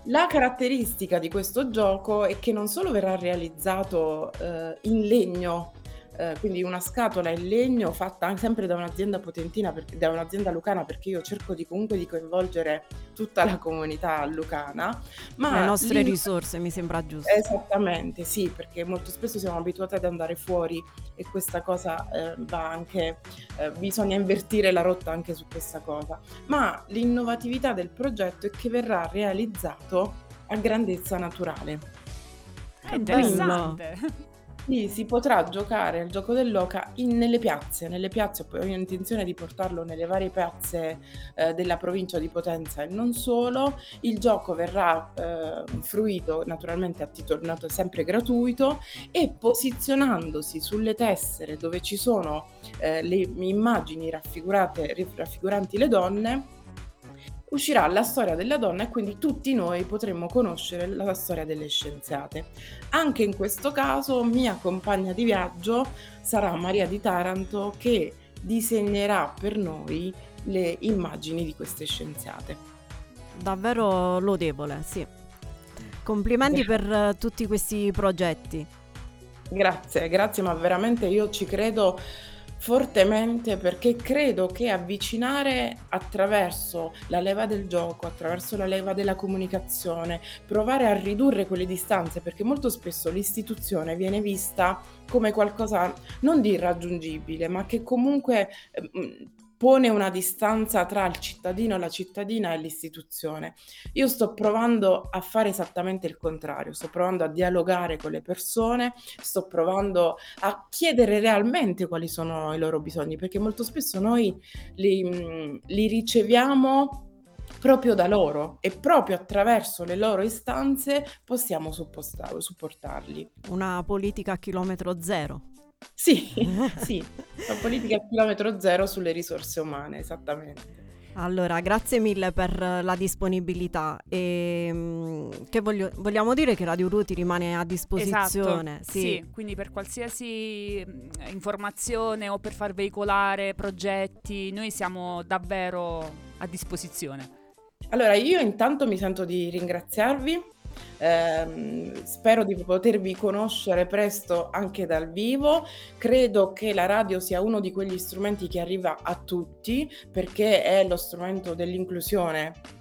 La caratteristica di questo gioco è che non solo verrà realizzato, ehm, in legno, ehm, quindi una scatola in legno fatta sempre da un'azienda potentina perché da un'azienda lucana, perché io cerco di comunque di coinvolgere tutta la comunità lucana, Le ma nostre l'in risorse, mi sembra giusto. Esattamente, sì, perché molto spesso siamo abituate ad andare fuori e questa cosa, ehm, va anche ehm, bisogna invertire la rotta anche su questa cosa. Ma l'innovatività del progetto è che verrà realizzato a grandezza naturale. È Che bello! Sì, si potrà giocare al gioco dell'oca in nelle piazze, nelle piazze ho intenzione di portarlo nelle varie piazze, ehm, della provincia di Potenza e non solo. Il gioco verrà, ehm, fruito naturalmente a titolo sempre gratuito e posizionandosi sulle tessere dove ci sono, ehm, le immagini raffigurate raffiguranti le donne, uscirà la storia della donna e quindi tutti noi potremmo conoscere la storia delle scienziate. Anche in questo caso mia compagna di viaggio sarà Maria di Taranto che disegnerà per noi le immagini di queste scienziate. Davvero lodevole, sì. Complimenti per eh, tutti questi progetti. Grazie, grazie, ma veramente io ci credo fortemente perché credo che avvicinare attraverso la leva del gioco, attraverso la leva della comunicazione, provare a ridurre quelle distanze, perché molto spesso l'istituzione viene vista come qualcosa non di irraggiungibile, ma che comunque, ehm, pone una distanza tra il cittadino, la cittadina e l'istituzione. Io sto provando a fare esattamente il contrario, sto provando a dialogare con le persone, sto provando a chiedere realmente quali sono i loro bisogni, perché molto spesso noi li, mhmm, li riceviamo proprio da loro e proprio attraverso le loro istanze possiamo supportarli. Una politica a chilometro zero. Sì, sì, la politica a chilometro zero sulle risorse umane, esattamente. Allora, grazie mille per la disponibilità. E, mm, che voglio- vogliamo dire che Radio Ruti rimane a disposizione. Esatto, sì. quindi per qualsiasi informazione o per far veicolare progetti, noi siamo davvero a disposizione. Allora, io intanto mi sento di ringraziarvi. Ehm, spero di potervi conoscere presto anche dal vivo. Credo che la radio sia uno di quegli strumenti che arriva a tutti perché è lo strumento dell'inclusione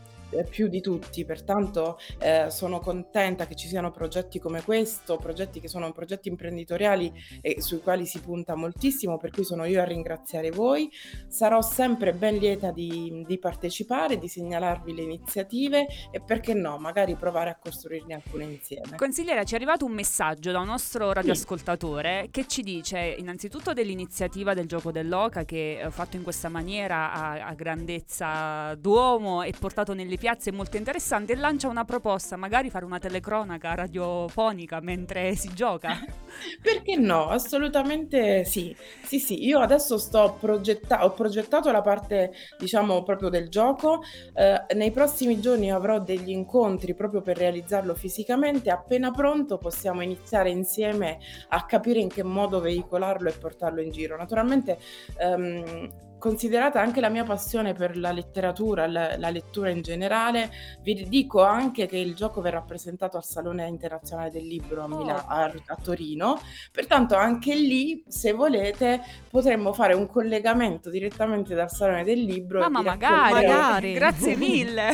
più di tutti, pertanto eh, sono contenta che ci siano progetti come questo, progetti che sono progetti imprenditoriali e sui quali si punta moltissimo, per cui sono io a ringraziare voi. Sarò sempre ben lieta di, di partecipare, di segnalarvi le iniziative e perché no, magari provare a costruirne alcune insieme. Consigliera, ci è arrivato un messaggio da un nostro radioascoltatore che ci dice innanzitutto dell'iniziativa del gioco dell'Oca che eh, fatto in questa maniera a, a grandezza d'uomo e portato nelle piazze è molto interessante e lancia una proposta, magari fare una telecronaca radiofonica mentre si gioca. Perché no? Assolutamente sì. Sì, sì, io adesso sto progetta- ho progettato la parte, diciamo, proprio del gioco. Eh, nei prossimi giorni avrò degli incontri proprio per realizzarlo fisicamente. Appena pronto possiamo iniziare insieme a capire in che modo veicolarlo e portarlo in giro. Naturalmente, ehm, considerata anche la mia passione per la letteratura, la, la lettura in generale, vi dico anche che il gioco verrà presentato al Salone Internazionale del Libro a, Mila- a, a Torino, pertanto anche lì, se volete, potremmo fare un collegamento direttamente dal Salone del Libro. e Mamma, vi magari, magari. Grazie mille.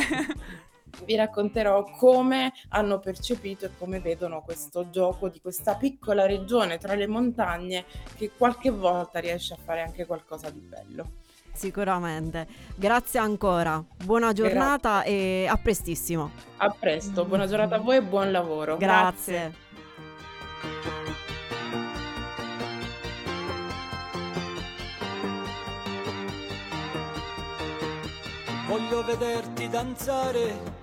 Vi racconterò come hanno percepito e come vedono questo gioco di questa piccola regione tra le montagne che qualche volta riesce a fare anche qualcosa di bello. Sicuramente. Grazie ancora. Buona giornata e a prestissimo. A presto, buona giornata a voi e buon lavoro. Grazie. Voglio vederti danzare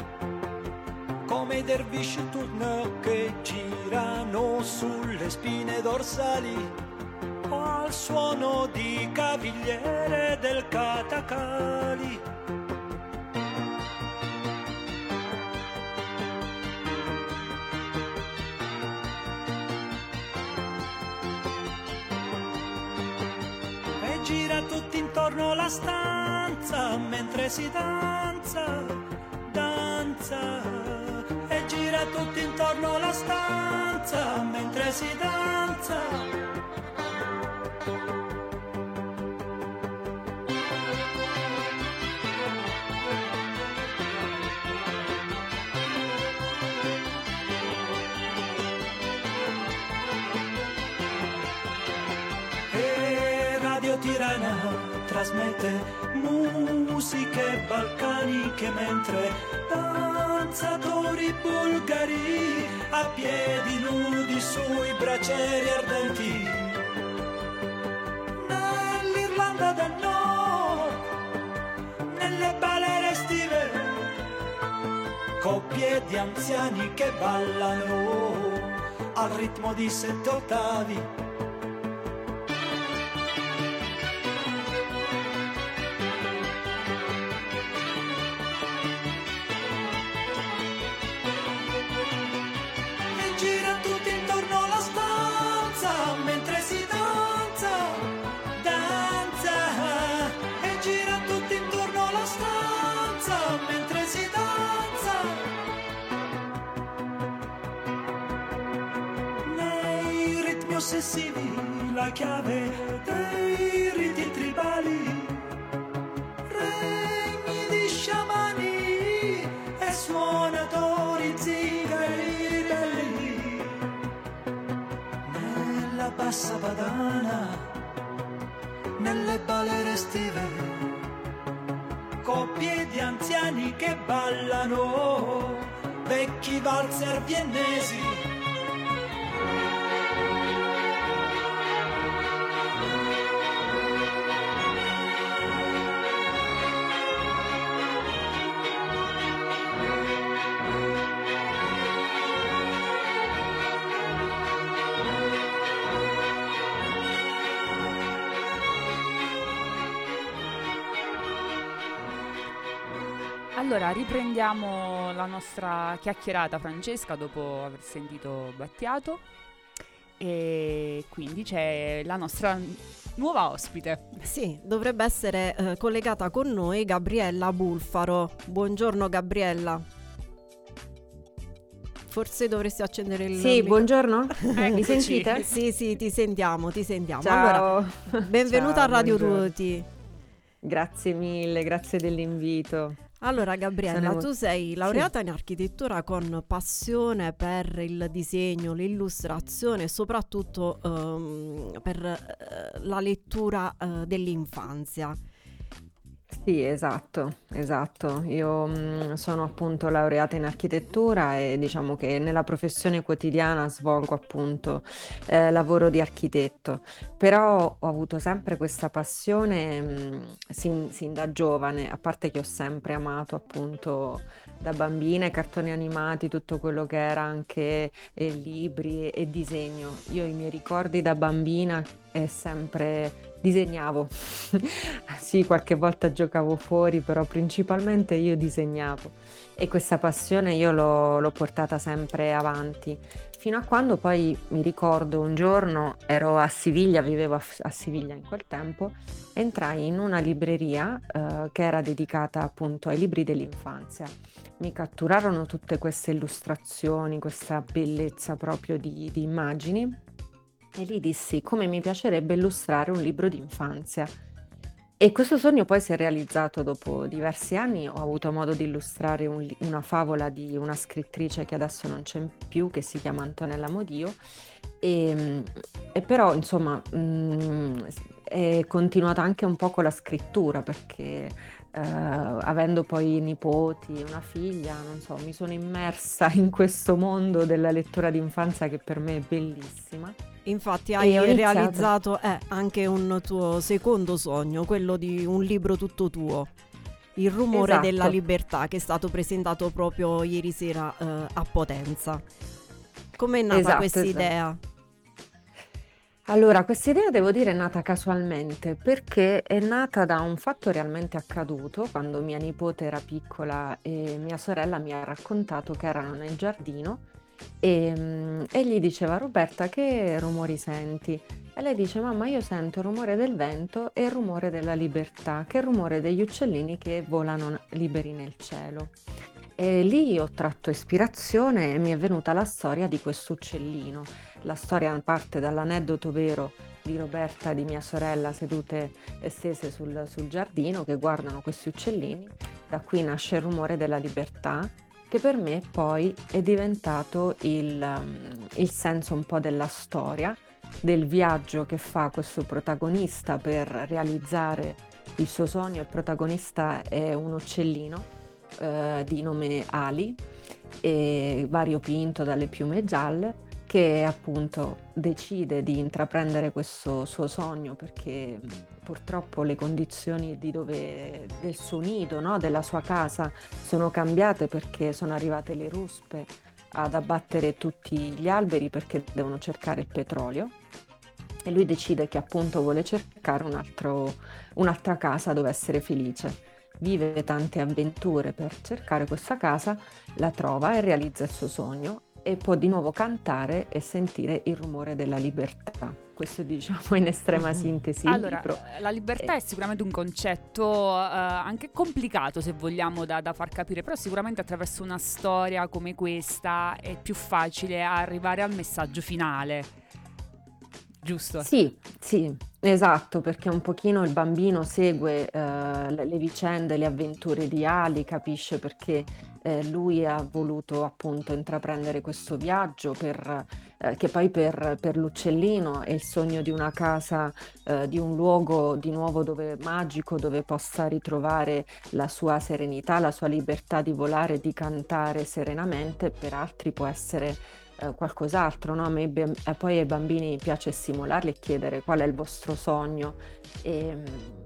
come i dervisci turno che girano sulle spine dorsali al suono di cavigliere del catacali. E gira tutti intorno la stanza mentre si danza, danza. Tutti intorno la stanza mentre si danza. Trasmette musiche balcaniche mentre danzatori bulgari a piedi nudi sui bracieri ardenti. Nell'Irlanda del Nord, nelle balere estive, coppie di anziani che ballano al ritmo di sette ottavi. Ossessivi la chiave dei riti tribali. Regni di sciamani e suonatori zingari 'Bassa padana alle balere estive, coppie di anziani che ballano, vecchi valzer viennesi. Allora, riprendiamo la nostra chiacchierata, Francesca, dopo aver sentito Battiato. E quindi c'è la nostra nuova ospite. Sì, dovrebbe essere eh, collegata con noi Gabriella Bulfaro. Buongiorno Gabriella. Forse dovresti accendere il Sì, buongiorno. Mi Eccoci. sentite? Sì, sì, ti sentiamo, ti sentiamo. Ciao. Allora, benvenuta Ciao, a Radio buongiorno. Ruoti. Grazie mille, grazie dell'invito. Allora Gabriella, tu sei Sì. laureata in architettura con passione per il disegno, l'illustrazione e soprattutto ehm, per eh, la lettura eh, dell'infanzia. Sì, esatto, esatto. Io mh, sono appunto laureata in architettura e diciamo che nella professione quotidiana svolgo appunto eh, lavoro di architetto, però ho avuto sempre questa passione mh, sin, sin da giovane, a parte che ho sempre amato appunto da bambina i cartoni animati, tutto quello che era anche eh, libri e disegno. Io i miei ricordi da bambina è sempre disegnavo. Sì, qualche volta giocavo fuori, però principalmente io disegnavo e questa passione io l'ho, l'ho portata sempre avanti. Fino a quando poi mi ricordo un giorno ero a Siviglia, vivevo a, a Siviglia in quel tempo, entrai in una libreria eh, che era dedicata appunto ai libri dell'infanzia. Mi catturarono tutte queste illustrazioni, questa bellezza proprio di, di immagini e lì dissi come mi piacerebbe illustrare un libro di infanzia. E questo sogno poi si è realizzato dopo diversi anni, ho avuto modo di illustrare un una favola di una scrittrice che adesso non c'è più, che si chiama Antonella Modio, e, e però insomma mm, è continuata anche un po' con la scrittura perché eh, avendo poi nipoti, una figlia, non so, mi sono immersa in questo mondo della lettura d'infanzia che per me è bellissima. Infatti hai realizzato eh, anche un tuo secondo sogno, quello di un libro tutto tuo. Il rumore Esatto. della libertà che è stato presentato proprio ieri sera eh, a Potenza. Com'è nata Esatto, questa esatto. idea? Allora, questa idea devo dire è nata casualmente perché è nata da un fatto realmente accaduto quando mia nipote era piccola e mia sorella mi ha raccontato che erano nel giardino e, mm, e gli diceva Roberta che rumori senti? E lei dice mamma io sento il rumore del vento e il rumore della libertà, che è il rumore degli uccellini che volano liberi nel cielo. E lì ho tratto ispirazione e mi è venuta la storia di questo uccellino. La storia parte dall'aneddoto vero di Roberta e di mia sorella sedute e stese sul, sul giardino che guardano questi uccellini. Da qui nasce il rumore della libertà, che per me poi è diventato il, um, il senso un po' della storia, del viaggio che fa questo protagonista per realizzare il suo sogno. Il protagonista è un uccellino eh, di nome Ali, e variopinto dalle piume gialle, che appunto decide di intraprendere questo suo sogno perché purtroppo le condizioni di dove, del suo nido, no, della sua casa sono cambiate perché sono arrivate le ruspe ad abbattere tutti gli alberi perché devono cercare il petrolio e lui decide che appunto vuole cercare un altro- un'altra casa dove essere felice. Vive tante avventure per cercare questa casa, la trova e realizza il suo sogno e può di nuovo cantare e sentire il rumore della libertà. Questo diciamo in estrema sintesi il Allora, libro. la libertà è sicuramente un concetto eh, anche complicato se vogliamo da, da far capire, però sicuramente attraverso una storia come questa è più facile arrivare al messaggio finale. Giusto? Sì, sì, esatto, perché un pochino il bambino segue eh, le le vicende, le avventure di Ali, capisce perché eh, lui ha voluto appunto intraprendere questo viaggio per, eh, che poi per, per l'uccellino è il sogno di una casa, eh, di un luogo di nuovo dove, magico dove possa ritrovare la sua serenità, la sua libertà di volare, di cantare serenamente, per altri può essere eh, qualcos'altro, no? Me, poi ai bambini piace stimolarli e chiedere qual è il vostro sogno e,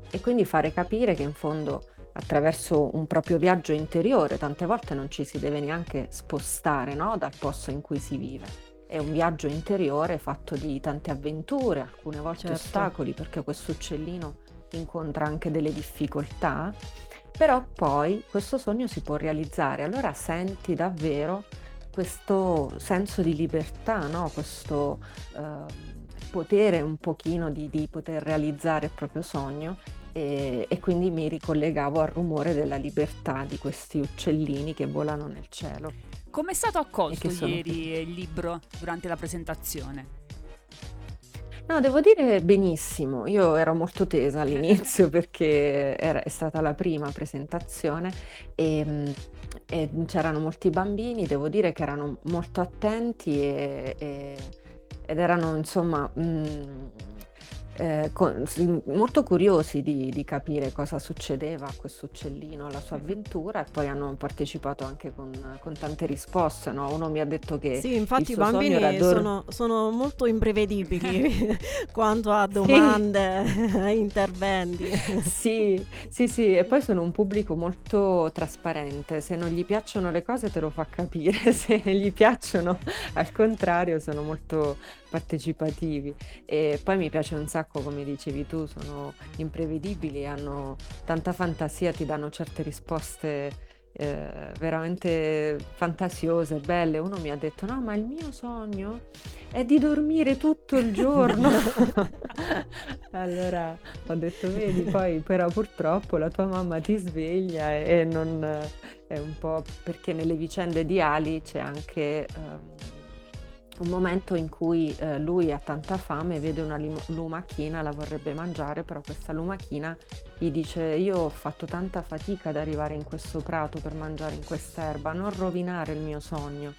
e quindi fare capire che in fondo attraverso un proprio viaggio interiore, tante volte non ci si deve neanche spostare, no? Dal posto in cui si vive. È un viaggio interiore fatto di tante avventure, alcune volte Certo. ostacoli, perché questo uccellino incontra anche delle difficoltà, però poi questo sogno si può realizzare. Allora senti davvero questo senso di libertà, no? Questo eh, potere un pochino di, di poter realizzare il proprio sogno e, e quindi mi ricollegavo al rumore della libertà di questi uccellini che volano nel cielo. Come è stato accolto ieri il libro durante la presentazione? No, devo dire benissimo. Io ero molto tesa all'inizio perché era- è stata la prima presentazione e, e c'erano molti bambini, devo dire che erano molto attenti e- e- ed erano insomma mm, eh, con- sì, molto curiosi di, di capire cosa succedeva a questo uccellino, alla sua avventura e poi hanno partecipato anche con, con tante risposte, no? Uno mi ha detto che Sì, infatti i bambini dor- sono, sono molto imprevedibili quanto a domande, interventi. Sì, sì, sì, e poi sono un pubblico molto trasparente, se non gli piacciono le cose te lo fa capire, se gli piacciono al contrario sono molto partecipativi e poi mi piace un sacco, come dicevi tu, sono imprevedibili, hanno tanta fantasia, ti danno certe risposte eh, veramente fantasiose, belle. Uno mi ha detto: No, ma il mio sogno è di dormire tutto il giorno. Allora ho detto: Vedi, poi però purtroppo la tua mamma ti sveglia e, e non è un po' perché nelle vicende di Ali c'è anche. ehm, un momento in cui eh, lui ha tanta fame, vede una lim- lumachina, la vorrebbe mangiare, però questa lumachina gli dice io ho fatto tanta fatica ad arrivare in questo prato per mangiare in quest'erba, non rovinare il mio sogno.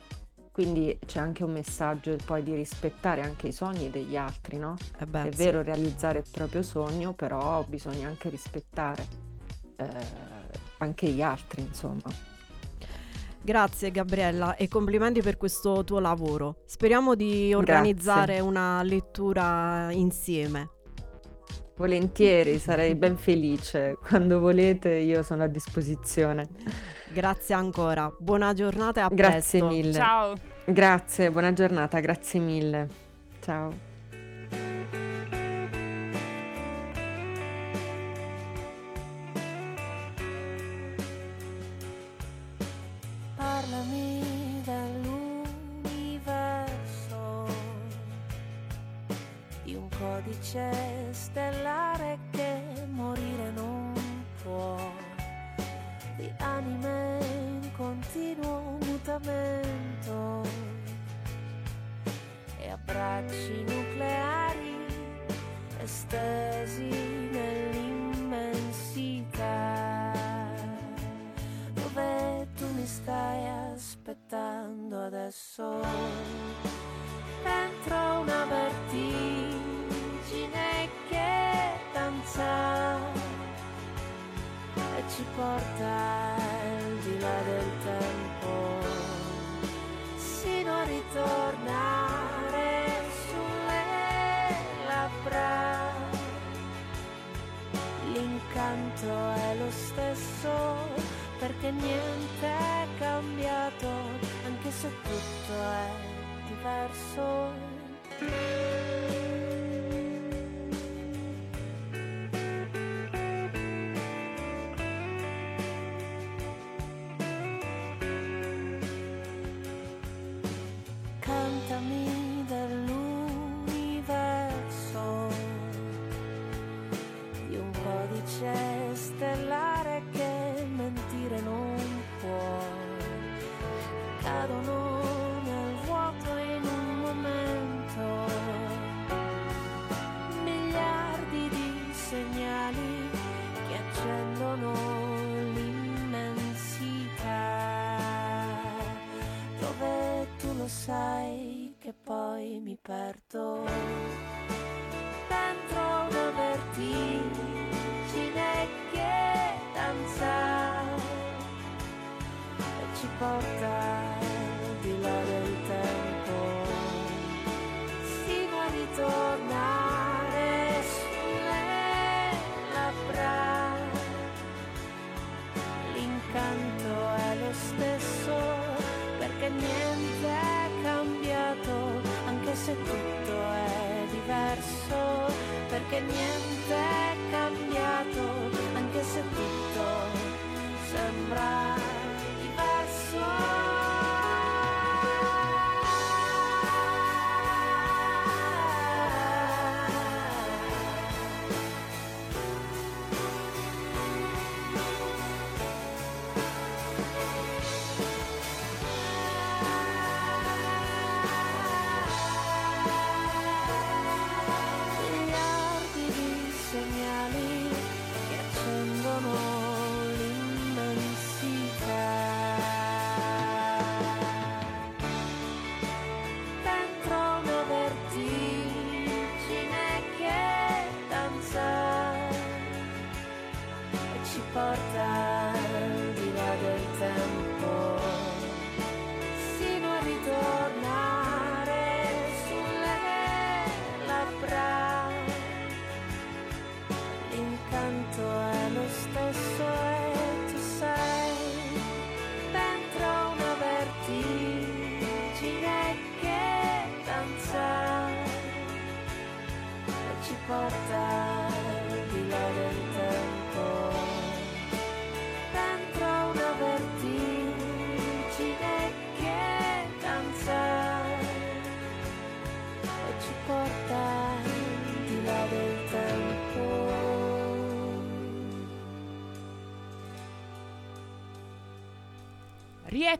Quindi c'è anche un messaggio poi di rispettare anche i sogni degli altri, no? Eh beh, È sì. vero realizzare il proprio sogno, però bisogna anche rispettare eh, anche gli altri, insomma. Grazie Gabriella e complimenti per questo tuo lavoro. Speriamo di organizzare Grazie. una lettura insieme. Volentieri, sarei ben felice. Quando volete io sono a disposizione. Grazie ancora. Buona giornata e a Grazie presto. mille. Ciao. Grazie, buona giornata, grazie mille. Ciao. Parlami dell'universo, di un codice stellare che morire non può, di anime in continuo mutamento e abbracci nucleari estesi nell'immensità. Dove stai aspettando adesso? Dentro una vertigine che danza e ci porta al di là del tempo. Sino a ritornare sulle labbra l'incanto è lo stesso perché niente è cambiato anche se tutto è diverso diverso perché niente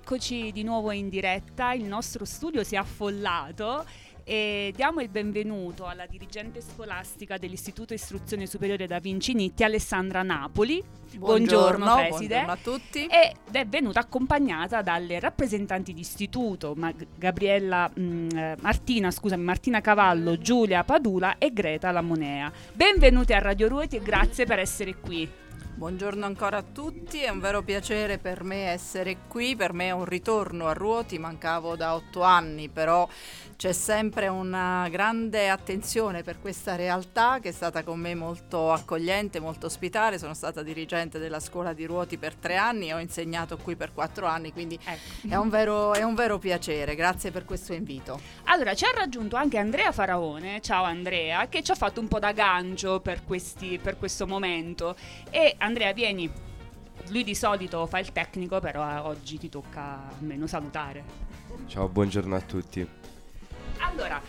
Rieccoci di nuovo in diretta, il nostro studio si è affollato e diamo il benvenuto alla dirigente scolastica dell'Istituto Istruzione Superiore Da Vinci Nitti, Alessandra Napoli. Buongiorno, preside. buongiorno a tutti. Ed è venuta accompagnata dalle rappresentanti d'istituto, Ma- Gabriella mh, eh, Martina, scusami, Martina Cavallo, Giulia Padula e Greta Lamonea. Benvenute a Radio Ruoti e grazie per essere qui. Buongiorno ancora a tutti, è un vero piacere per me essere qui, per me è un ritorno a Ruoti, mancavo da otto anni, però c'è sempre una grande attenzione per questa realtà che è stata con me molto accogliente, molto ospitale, sono stata dirigente della scuola di Ruoti per tre anni e ho insegnato qui per quattro anni, quindi Ecco. è, un vero, è un vero piacere, grazie per questo invito. Allora, ci ha raggiunto anche Andrea Faraone, ciao Andrea, che ci ha fatto un po' da gancio per, questi, per questo momento. E Andrea, vieni, lui di solito fa il tecnico, però eh, oggi ti tocca almeno salutare. Ciao, buongiorno a tutti. Allora,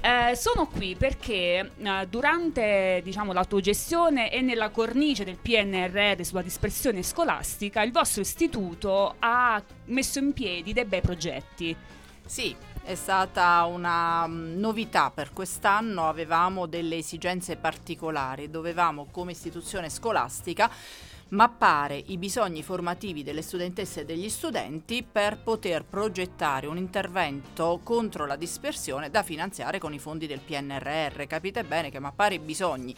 eh, sono qui perché eh, durante diciamo, l'autogestione e nella cornice del PNRR sulla dispersione scolastica, il vostro istituto ha messo in piedi dei bei progetti. Sì, è stata una mm, novità per quest'anno, avevamo delle esigenze particolari, dovevamo come istituzione scolastica mappare i bisogni formativi delle studentesse e degli studenti per poter progettare un intervento contro la dispersione da finanziare con i fondi del PNRR. Capite bene che mappare i bisogni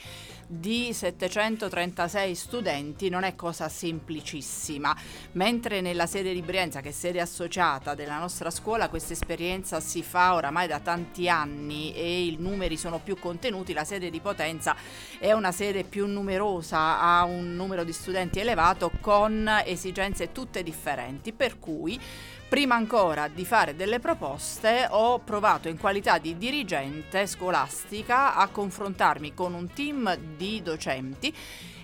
di 736 studenti non è cosa semplicissima, mentre nella sede di Brienza, che è sede associata della nostra scuola, questa esperienza si fa oramai da tanti anni e i numeri sono più contenuti, la sede di Potenza è una sede più numerosa, ha un numero di studenti elevato con esigenze tutte differenti, per cui Prima ancora di fare delle proposte ho provato in qualità di dirigente scolastica a confrontarmi con un team di docenti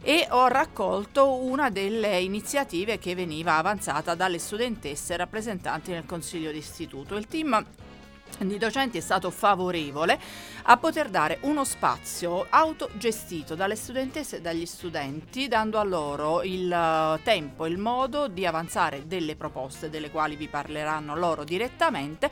e ho raccolto una delle iniziative che veniva avanzata dalle studentesse rappresentanti nel consiglio d'istituto. Il team di docenti è stato favorevole a poter dare uno spazio autogestito dalle studentesse e dagli studenti, dando a loro il eh, tempo e il modo di avanzare delle proposte, delle quali vi parleranno loro direttamente,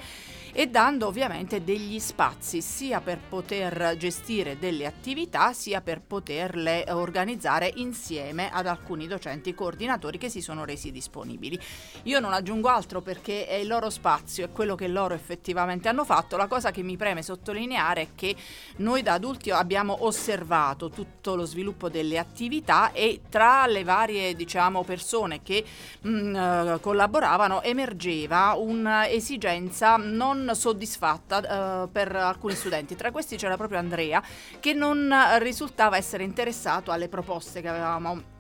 e dando ovviamente degli spazi sia per poter gestire delle attività sia per poterle organizzare insieme ad alcuni docenti coordinatori che si sono resi disponibili. Io non aggiungo altro perché è il loro spazio, è quello che loro effettivamente hanno fatto. La cosa che mi preme sottolineare è che noi da adulti abbiamo osservato tutto lo sviluppo delle attività e tra le varie diciamo, persone che mh, eh, collaboravano emergeva un'esigenza non soddisfatta eh, per alcuni studenti. Tra questi c'era proprio Andrea che non risultava essere interessato alle proposte che avevamo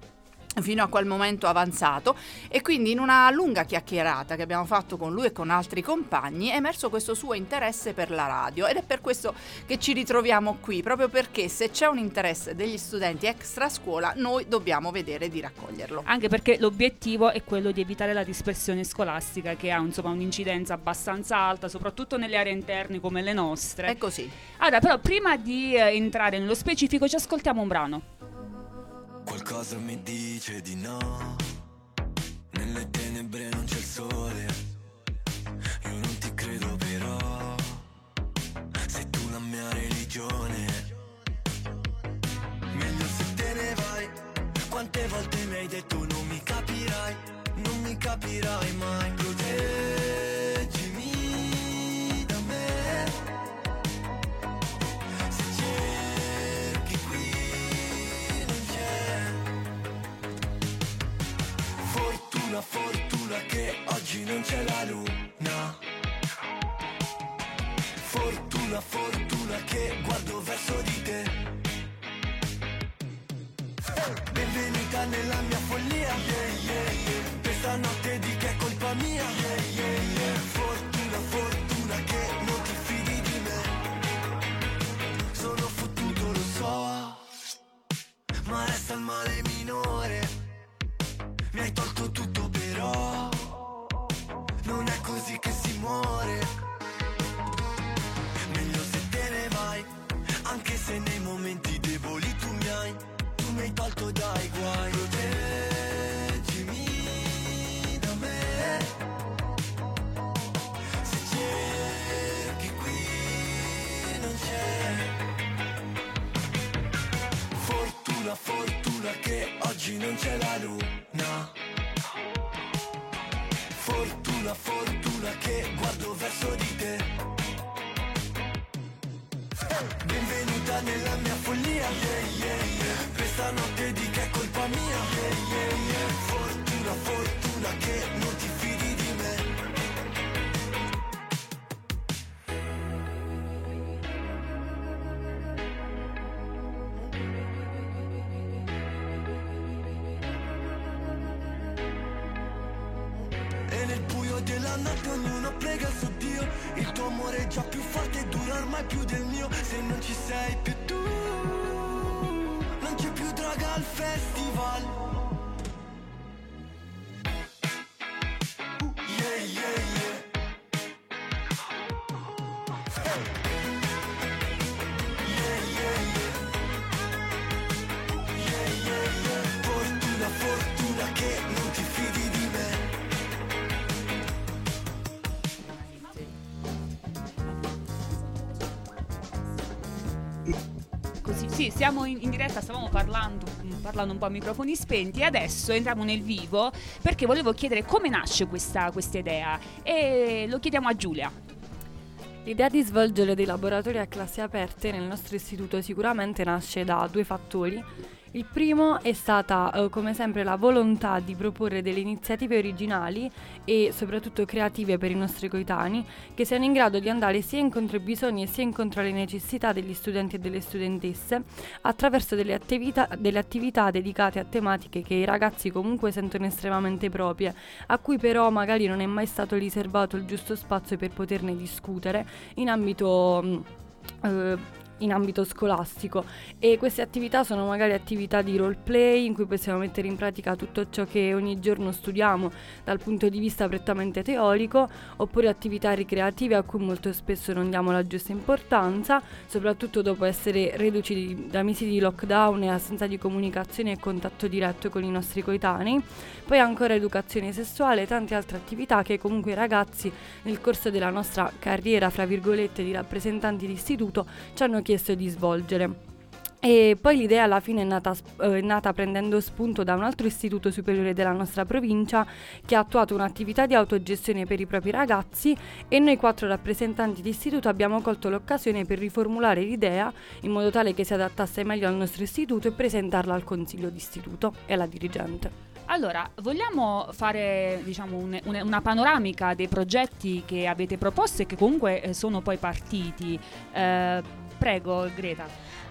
fino a quel momento avanzato e quindi in una lunga chiacchierata che abbiamo fatto con lui e con altri compagni è emerso questo suo interesse per la radio ed è per questo che ci ritroviamo qui, proprio perché se c'è un interesse degli studenti extra scuola noi dobbiamo vedere di raccoglierlo. Anche perché l'obiettivo è quello di evitare la dispersione scolastica che ha insomma un'incidenza abbastanza alta, soprattutto nelle aree interne come le nostre. È così. Allora, però prima di eh, entrare nello specifico ci ascoltiamo un brano. Qualcosa mi dice di no. Nelle tenebre non c'è il sole. Io non ti credo però. Sei tu la mia religione. Meglio se te ne vai. Quante volte mi hai detto non mi capirai. Non mi capirai mai. Proteggimi Fortuna, fortuna che oggi non c'è la luna. Fortuna, fortuna che guardo verso di te. Benvenuta nella mia follia. Yeah, yeah, yeah. Questa notte di che è colpa mia. Yeah, yeah, yeah. Fortuna, fortuna che non ti fidi di me. Sono fottuto, lo so. Ma resta il male minore. Mi hai tolto muore Meglio se te ne vai Anche se nei momenti deboli tu mi hai Tu mi hai tolto dai guai. Proteggimi siamo in, in diretta, stavamo parlando, mm, parlando un po' a microfoni spenti e adesso entriamo nel vivo perché volevo chiedere come nasce questa, questa idea e lo chiediamo a Giulia. L'idea di svolgere dei laboratori a classi aperte nel nostro istituto sicuramente nasce da due fattori. Il primo è stata, eh, come sempre, la volontà di proporre delle iniziative originali e soprattutto creative per i nostri coetanei, che siano in grado di andare sia incontro ai bisogni sia incontro alle necessità degli studenti e delle studentesse, attraverso delle attività, delle attività dedicate a tematiche che i ragazzi comunque sentono estremamente proprie, a cui però magari non è mai stato riservato il giusto spazio per poterne discutere in ambito... mh, eh, in ambito scolastico e queste attività sono magari attività di role play in cui possiamo mettere in pratica tutto ciò che ogni giorno studiamo dal punto di vista prettamente teorico oppure attività ricreative a cui molto spesso non diamo la giusta importanza, soprattutto dopo essere reduci da mesi di lockdown e assenza di comunicazione e contatto diretto con i nostri coetanei. Poi ancora educazione sessuale e tante altre attività che comunque i ragazzi nel corso della nostra carriera, fra virgolette, di rappresentanti di istituto ci hanno chiesto di svolgere. E poi l'idea alla fine è nata, eh, è nata prendendo spunto da un altro istituto superiore della nostra provincia che ha attuato un'attività di autogestione per i propri ragazzi e noi quattro rappresentanti di istituto abbiamo colto l'occasione per riformulare l'idea in modo tale che si adattasse meglio al nostro istituto e presentarla al consiglio d'istituto e alla dirigente. Allora, vogliamo fare diciamo, un- un- una panoramica dei progetti che avete proposto e che comunque eh, sono poi partiti. Eh, prego, Greta.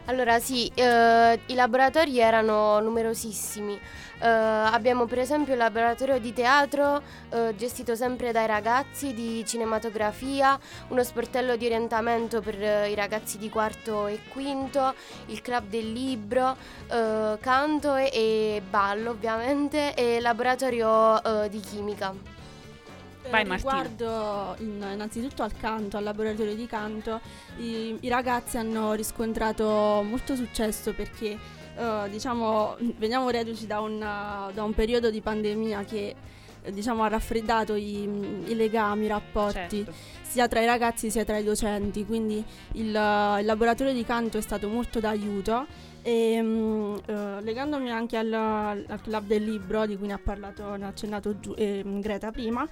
Allora sì, eh, i laboratori erano numerosissimi. Eh, abbiamo per esempio il laboratorio di teatro eh, gestito sempre dai ragazzi di cinematografia, uno sportello di orientamento per eh, i ragazzi di quarto e quinto, il club del libro, eh, canto e, e ballo ovviamente e laboratorio eh, di chimica. Vai. Riguardo in- innanzitutto al canto, al laboratorio di canto, i, i ragazzi hanno riscontrato molto successo perché eh, diciamo, veniamo reduci da un, da un periodo di pandemia che diciamo, ha raffreddato i, i legami, i rapporti Certo. sia tra i ragazzi sia tra i docenti, quindi il, il laboratorio di canto è stato molto d'aiuto e mm, eh, legandomi anche al, al club del libro di cui ne ha parlato, ne ha accennato Giu- ehm, Greta prima,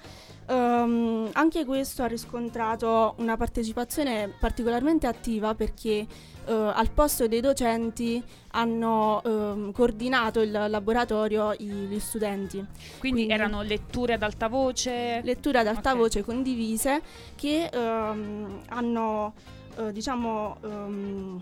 ehm, anche questo ha riscontrato una partecipazione particolarmente attiva perché eh, al posto dei docenti hanno ehm, coordinato il laboratorio i- gli studenti. Quindi, erano letture ad alta voce? Letture ad alta Ok. voce condivise che ehm, hanno, eh, diciamo, ehm,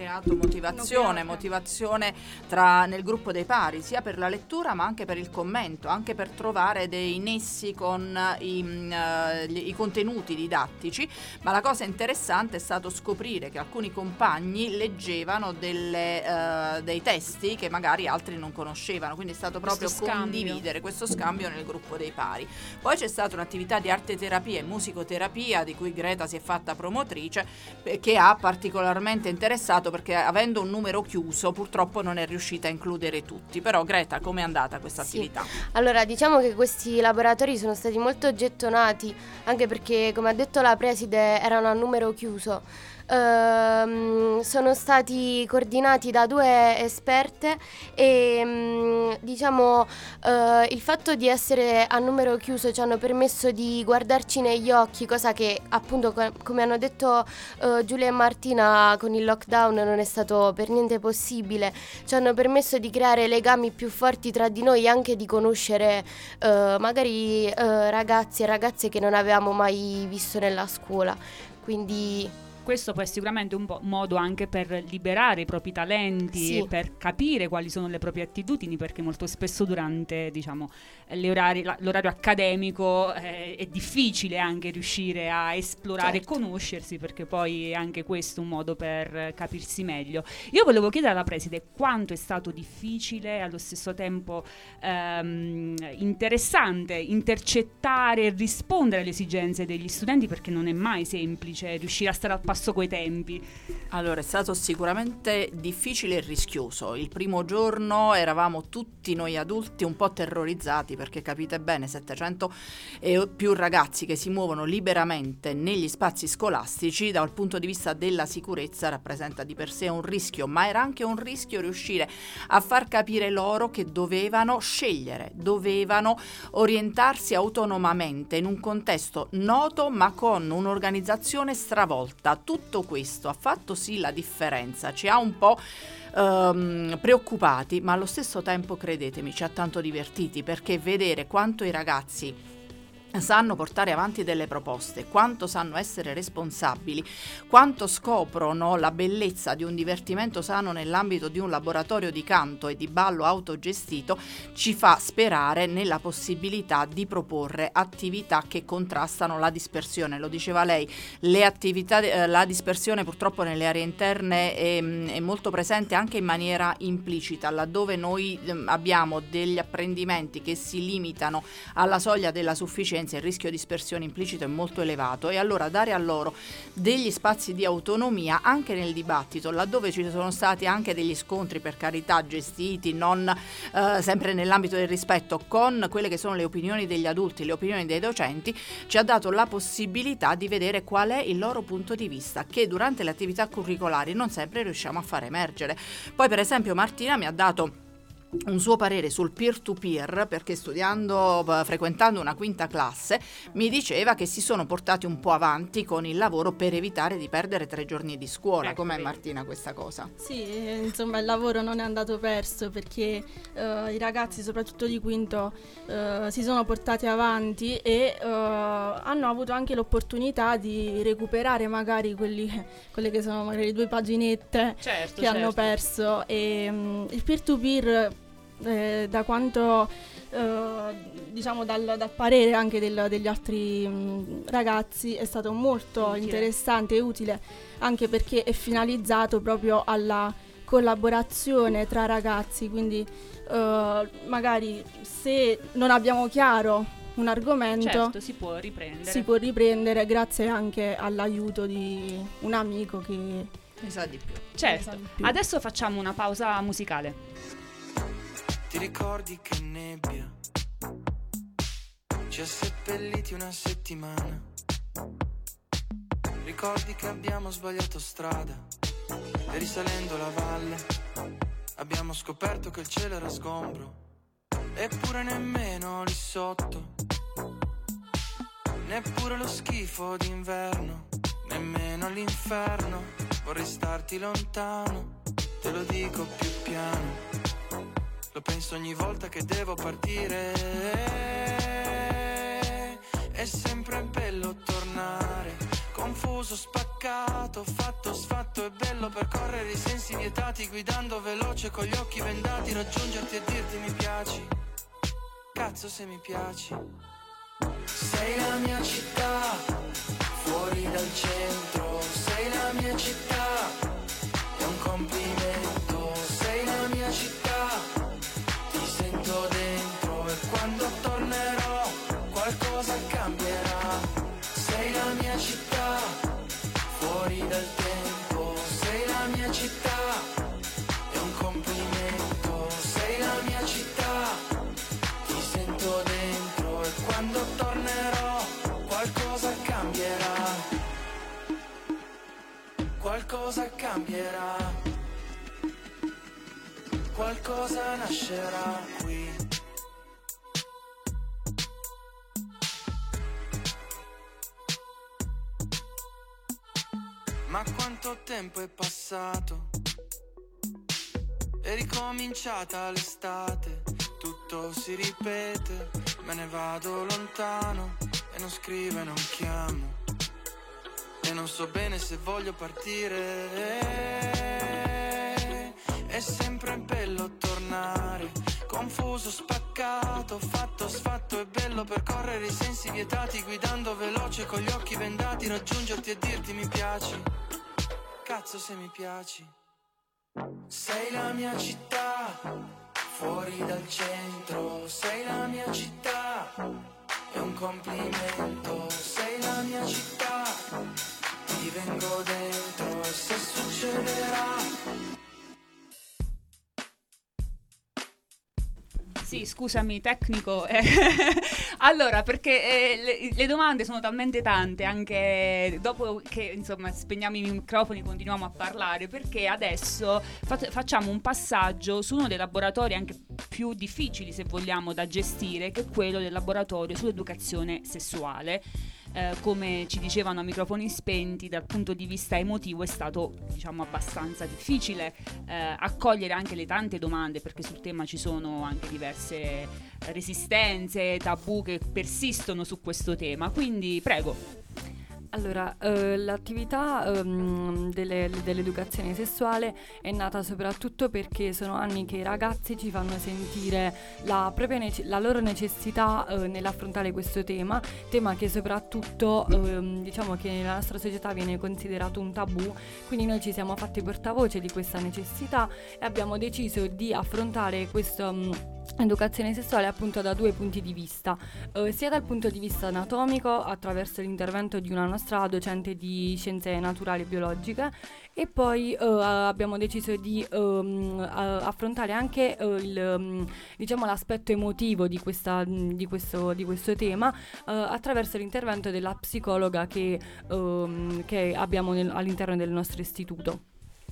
creato motivazione, motivazione tra, nel gruppo dei pari, sia per la lettura ma anche per il commento, anche per trovare dei nessi con i, mm, eh, gli- i contenuti didattici. Ma la cosa interessante è stato scoprire che alcuni compagni leggevano delle, eh, dei testi che magari altri non conoscevano, quindi è stato Questo proprio scambio. condividere questo scambio nel gruppo dei pari. Poi c'è stata un'attività di arte terapia e musicoterapia di cui Greta si è fatta promotrice eh, che ha particolarmente interessato perché avendo un numero chiuso purtroppo non è riuscita a includere tutti. Però Greta, com'è andata questa Sì. attività? Allora, diciamo che questi laboratori sono stati molto gettonati, anche perché, come ha detto la preside, erano a numero chiuso. Ehm, sono stati coordinati da due esperte e mm, diciamo eh, il fatto di essere a numero chiuso ci hanno permesso di guardarci negli occhi, cosa che appunto co- come hanno detto eh, Giulia e Martina con il lockdown non è stato per niente possibile. Ci hanno permesso di creare legami più forti tra di noi e anche di conoscere eh, magari eh, ragazzi e ragazze che non avevamo mai visto nella scuola. Quindi Questo poi è sicuramente un po' modo anche per liberare i propri talenti Sì. e per capire quali sono le proprie attitudini, perché molto spesso durante diciamo, orari- la- l'orario accademico eh, è difficile anche riuscire a esplorare Certo. e conoscersi, perché poi è anche questo un modo per capirsi meglio. Io volevo chiedere alla preside quanto è stato difficile e allo stesso tempo ehm, interessante intercettare e rispondere alle esigenze degli studenti, perché non è mai semplice riuscire a stare al passo coi tempi. Allora, è stato sicuramente difficile e rischioso. Il primo giorno eravamo tutti noi adulti un po' terrorizzati perché capite bene, 700 e più ragazzi che si muovono liberamente negli spazi scolastici dal punto di vista della sicurezza rappresenta di per sé un rischio, ma era anche un rischio riuscire a far capire loro che dovevano scegliere, dovevano orientarsi autonomamente in un contesto noto ma con un'organizzazione stravolta. Tutto questo ha fatto sì la differenza, ci ha un po' ehm, preoccupati, ma allo stesso tempo credetemi ci ha tanto divertiti perché vedere quanto i ragazzi sanno portare avanti delle proposte, quanto sanno essere responsabili, quanto scoprono la bellezza di un divertimento sano nell'ambito di un laboratorio di canto e di ballo autogestito, ci fa sperare nella possibilità di proporre attività che contrastano la dispersione. Lo diceva lei, le attività, eh, la dispersione purtroppo nelle aree interne è, è molto presente anche in maniera implicita, laddove noi ehm, abbiamo degli apprendimenti che si limitano alla soglia della sufficienza, il rischio di dispersione implicito è molto elevato e allora dare a loro degli spazi di autonomia anche nel dibattito, laddove ci sono stati anche degli scontri per carità gestiti, non eh, sempre nell'ambito del rispetto, con quelle che sono le opinioni degli adulti, le opinioni dei docenti, ci ha dato la possibilità di vedere qual è il loro punto di vista, che durante le attività curricolari non sempre riusciamo a far emergere. Poi per esempio Martina mi ha dato un suo parere sul peer-to-peer perché studiando, eh, frequentando una quinta classe, mi diceva che si sono portati un po' avanti con il lavoro per evitare di perdere tre giorni di scuola. Ecco, Com'è. Martina questa cosa? Sì, eh, insomma il lavoro non è andato perso perché eh, i ragazzi, soprattutto di quinto, eh, si sono portati avanti e eh, hanno avuto anche l'opportunità di recuperare magari quelli, quelle che sono magari le due paginette Certo, che hanno certo. perso. E, mm, il peer-to-peer, eh, da quanto eh, diciamo dal, dal parere anche del- degli altri mm, ragazzi, è stato molto Utile. interessante e utile anche perché è finalizzato proprio alla collaborazione tra ragazzi, quindi eh, magari se non abbiamo chiaro un argomento Certo, si può riprendere. si può riprendere grazie anche all'aiuto di un amico che ne sa di più. Certo. più. Adesso facciamo una pausa musicale. Ti ricordi che nebbia? Ci ha seppelliti una settimana? Ricordi che abbiamo sbagliato strada? E risalendo la valle abbiamo scoperto che il cielo era sgombro, eppure nemmeno lì sotto, neppure lo schifo d'inverno, nemmeno l'inferno, vorrei starti lontano, te lo dico più piano. Lo penso ogni volta che devo partire. È sempre bello tornare. Confuso, spaccato, fatto, sfatto. È bello percorrere i sensi vietati. Guidando veloce con gli occhi vendati. Raggiungerti e dirti mi piaci. Cazzo se mi piaci. Sei la mia città, fuori dal centro. Sei la mia città, è un complimento. Sei la mia città, sento dentro e quando tornerò qualcosa cambierà. Sei la mia città, fuori dal tempo. Sei la mia città, è un complimento. Sei la mia città, ti sento dentro e quando tornerò qualcosa cambierà. Qualcosa cambierà. Qualcosa nascerà qui. Ma quanto tempo è passato? È ricominciata l'estate, tutto si ripete, me ne vado lontano e non scrivo e non chiamo. E non so bene se voglio partire. È sempre bello tornare, confuso, spaccato, fatto, sfatto. È bello percorrere i sensi vietati, guidando veloce con gli occhi vendati, raggiungerti e dirti mi piaci. Cazzo se mi piaci. Sei la mia città, fuori dal centro, sei la mia città, è un complimento, sei la mia città, ti vengo dentro e se succederà Sì, scusami, tecnico. eh. allora, perché eh, le, le domande sono talmente tante, anche dopo che insomma spegniamo i microfoni continuiamo a parlare, perché adesso fa- facciamo un passaggio su uno dei laboratori anche più difficili, se vogliamo, da gestire, che è quello del laboratorio sull'educazione sessuale. Eh, come ci dicevano a microfoni spenti, dal punto di vista emotivo è stato diciamo abbastanza difficile eh, accogliere anche le tante domande perché sul tema ci sono anche diverse resistenze, tabù che persistono su questo tema. Quindi prego. Allora, eh, l'attività ehm, delle- dell'educazione sessuale è nata soprattutto perché sono anni che i ragazzi ci fanno sentire la, propria nece- la loro necessità eh, nell'affrontare questo tema, tema che soprattutto ehm, diciamo che nella nostra società viene considerato un tabù, quindi noi ci siamo fatti portavoce di questa necessità e abbiamo deciso di affrontare questa educazione sessuale appunto da due punti di vista, eh, sia dal punto di vista anatomico attraverso l'intervento di una nostra docente di scienze naturali e biologiche e poi eh, abbiamo deciso di ehm, affrontare anche eh, il, mm, diciamo, l'aspetto emotivo di, questa- mm, di questo, di questo tema eh, attraverso l'intervento della psicologa che, ehm, che abbiamo nel- all'interno del nostro istituto.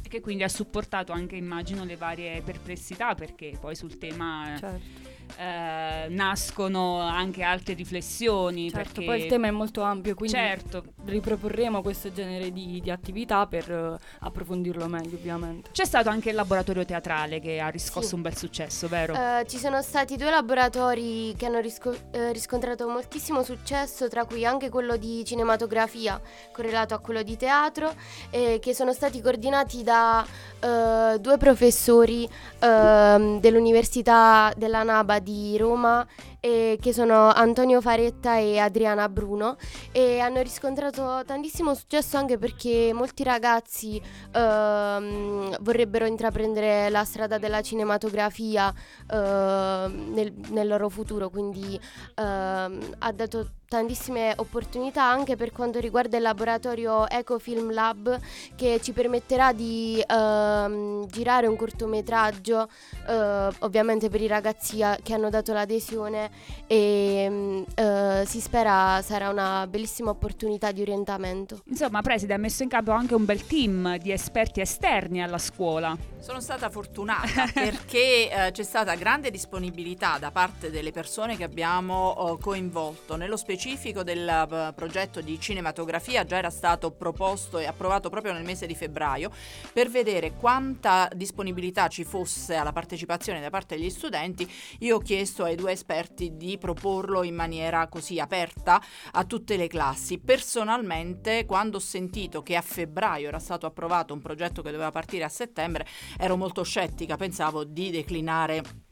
Che quindi ha supportato anche, immagino, le varie perplessità, perché poi sul tema Certo. Eh, nascono anche altre riflessioni. Certo, perché... poi il tema è molto ampio, quindi Certo. riproporremo questo genere di, di attività per eh, approfondirlo meglio, ovviamente. C'è stato anche il laboratorio teatrale che ha riscosso Sì. un bel successo, vero? Eh, ci sono stati due laboratori che hanno risco- eh, riscontrato moltissimo successo, tra cui anche quello di cinematografia correlato a quello di teatro, e che sono stati coordinati da eh, due professori ehm, dell'Università della Naba di Roma, e che sono Antonio Faretta e Adriana Bruno, e hanno riscontrato tantissimo successo anche perché molti ragazzi ehm, vorrebbero intraprendere la strada della cinematografia ehm, nel, nel loro futuro, quindi ehm, ha dato tantissime opportunità anche per quanto riguarda il laboratorio Ecofilm Lab che ci permetterà di ehm, girare un cortometraggio eh, ovviamente per i ragazzi a- che hanno dato l'adesione e mm, eh, si spera sarà una bellissima opportunità di orientamento. Insomma, Preside ha messo in campo anche un bel team di esperti esterni alla scuola. Sono stata fortunata perché eh, c'è stata grande disponibilità da parte delle persone che abbiamo oh, coinvolto. Nello specifico del eh, progetto di cinematografia già era stato proposto e approvato proprio nel mese di febbraio per vedere quanta disponibilità ci fosse alla partecipazione da parte degli studenti. Io ho chiesto ai due esperti di proporlo in maniera così aperta a tutte le classi. Personalmente, quando ho sentito che a febbraio era stato approvato un progetto che doveva partire a settembre, ero molto scettica, pensavo di declinare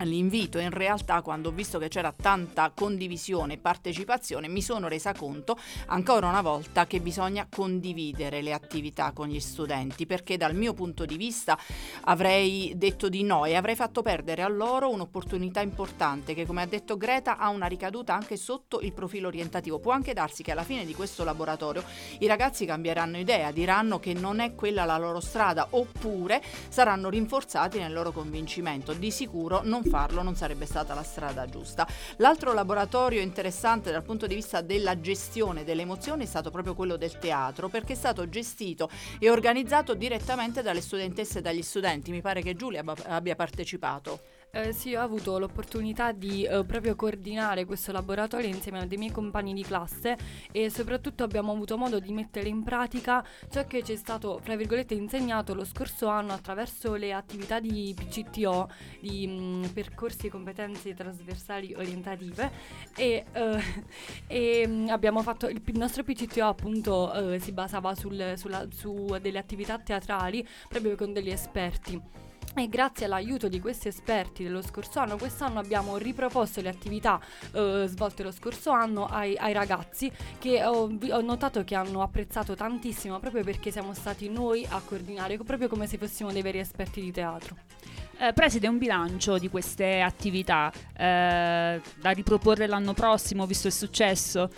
l'invito in realtà quando ho visto che c'era tanta condivisione e partecipazione mi sono resa conto ancora una volta che bisogna condividere le attività con gli studenti perché dal mio punto di vista avrei detto di no e avrei fatto perdere a loro un'opportunità importante che come ha detto Greta ha una ricaduta anche sotto il profilo orientativo. Può anche darsi che alla fine di questo laboratorio i ragazzi cambieranno idea diranno che non è quella la loro strada oppure saranno rinforzati nel loro convincimento. Di sicuro non farlo non sarebbe stata la strada giusta. L'altro laboratorio interessante dal punto di vista della gestione delle emozioni è stato proprio quello del teatro, perché è stato gestito e organizzato direttamente dalle studentesse e dagli studenti. Mi pare che Giulia abbia partecipato. Eh, sì, ho avuto l'opportunità di eh, proprio coordinare questo laboratorio insieme a dei miei compagni di classe e soprattutto abbiamo avuto modo di mettere in pratica ciò che ci è stato, fra virgolette, insegnato lo scorso anno attraverso le attività di PCTO, di mh, percorsi e competenze trasversali orientative e, eh, e, mh, abbiamo fatto, il, il nostro PCTO appunto eh, si basava sul- sulla- su delle attività teatrali proprio con degli esperti. E grazie all'aiuto di questi esperti dello scorso anno, quest'anno abbiamo riproposto le attività eh, svolte lo scorso anno ai, ai ragazzi che ho, ho notato che hanno apprezzato tantissimo proprio perché siamo stati noi a coordinare, proprio come se fossimo dei veri esperti di teatro. Eh, preside un bilancio di queste attività eh, da riproporre l'anno prossimo, visto il successo?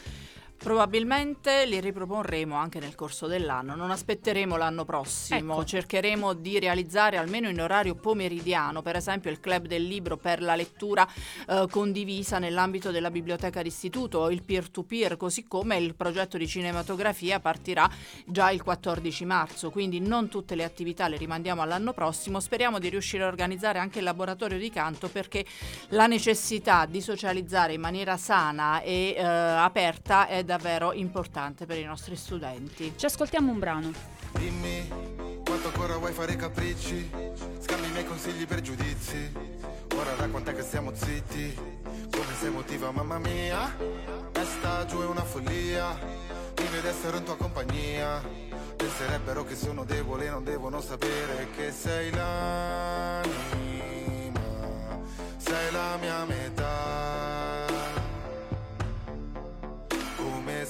Probabilmente li riproporremo anche nel corso dell'anno, non aspetteremo l'anno prossimo, Ecco. cercheremo di realizzare almeno in orario pomeridiano, per esempio il club del libro per la lettura eh, condivisa nell'ambito della biblioteca d'istituto o il peer-to-peer, così come il progetto di cinematografia partirà già il 14 marzo, quindi non tutte le attività le rimandiamo all'anno prossimo, speriamo di riuscire a organizzare anche il laboratorio di canto perché la necessità di socializzare in maniera sana e eh, aperta è davvero importante per i nostri studenti. Ci ascoltiamo un brano. Dimmi quanto ancora vuoi fare capricci. Scambi i miei consigli per giudizi. Ora da quant'è che stiamo zitti? Come sei emotiva mamma mia. Testa giù è una follia. Vive ed essere in tua compagnia. Penserebbero che sono debole non devono sapere Che sei l'anima. Sei la mia metà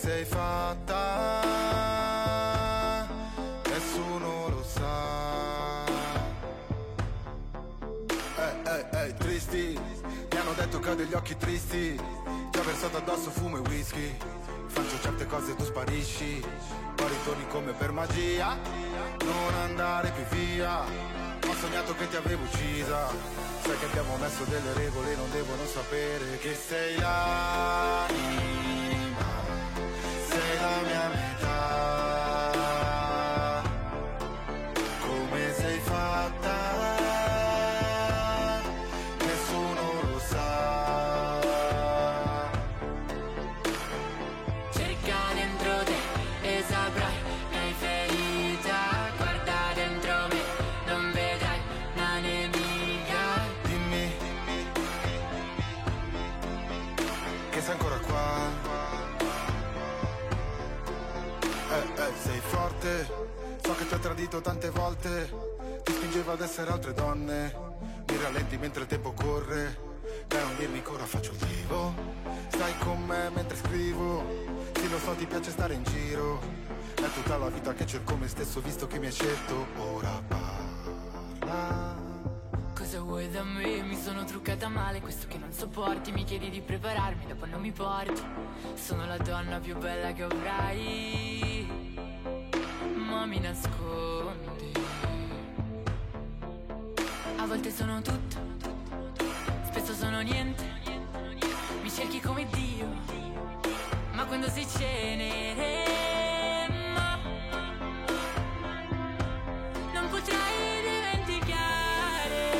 sei fatta Nessuno lo sa. Ehi, ehi, ehi, tristi Mi hanno detto che ho degli occhi tristi Ti ho versato addosso fumo e whisky Faccio certe cose e tu sparisci Poi ritorni come per magia Non andare più via. Ho sognato che ti avevo uccisa Sai che abbiamo messo delle regole non devono sapere Che sei l'anima Sei la mia tradito tante volte. Ti spingeva ad essere altre donne. Mi rallenti mentre il tempo corre. Dai non dirmi che ora faccio il vivo. Stai con me mentre scrivo. Sì lo so ti piace stare in giro. È tutta la vita che cerco me stesso Visto che mi hai scelto. Ora parla. Cosa vuoi da me? Mi sono truccata male, questo che non sopporti. Mi chiedi di prepararmi, dopo non mi porti. Sono la donna più bella che avrai. Ma mi nascondi volte sono tutto. Spesso sono niente. Mi cerchi come Dio Ma quando sei cenere Non potrai dimenticare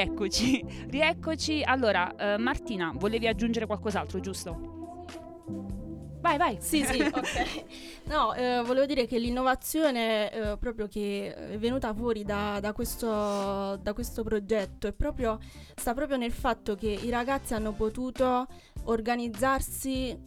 Rieccoci, rieccoci. Allora, eh, Martina, volevi aggiungere qualcos'altro, giusto? Vai, vai. Sì, sì, ok. No, eh, volevo dire che l'innovazione eh, proprio che è venuta fuori da, da questo, da questo progetto è proprio, sta proprio nel fatto che i ragazzi hanno potuto organizzarsi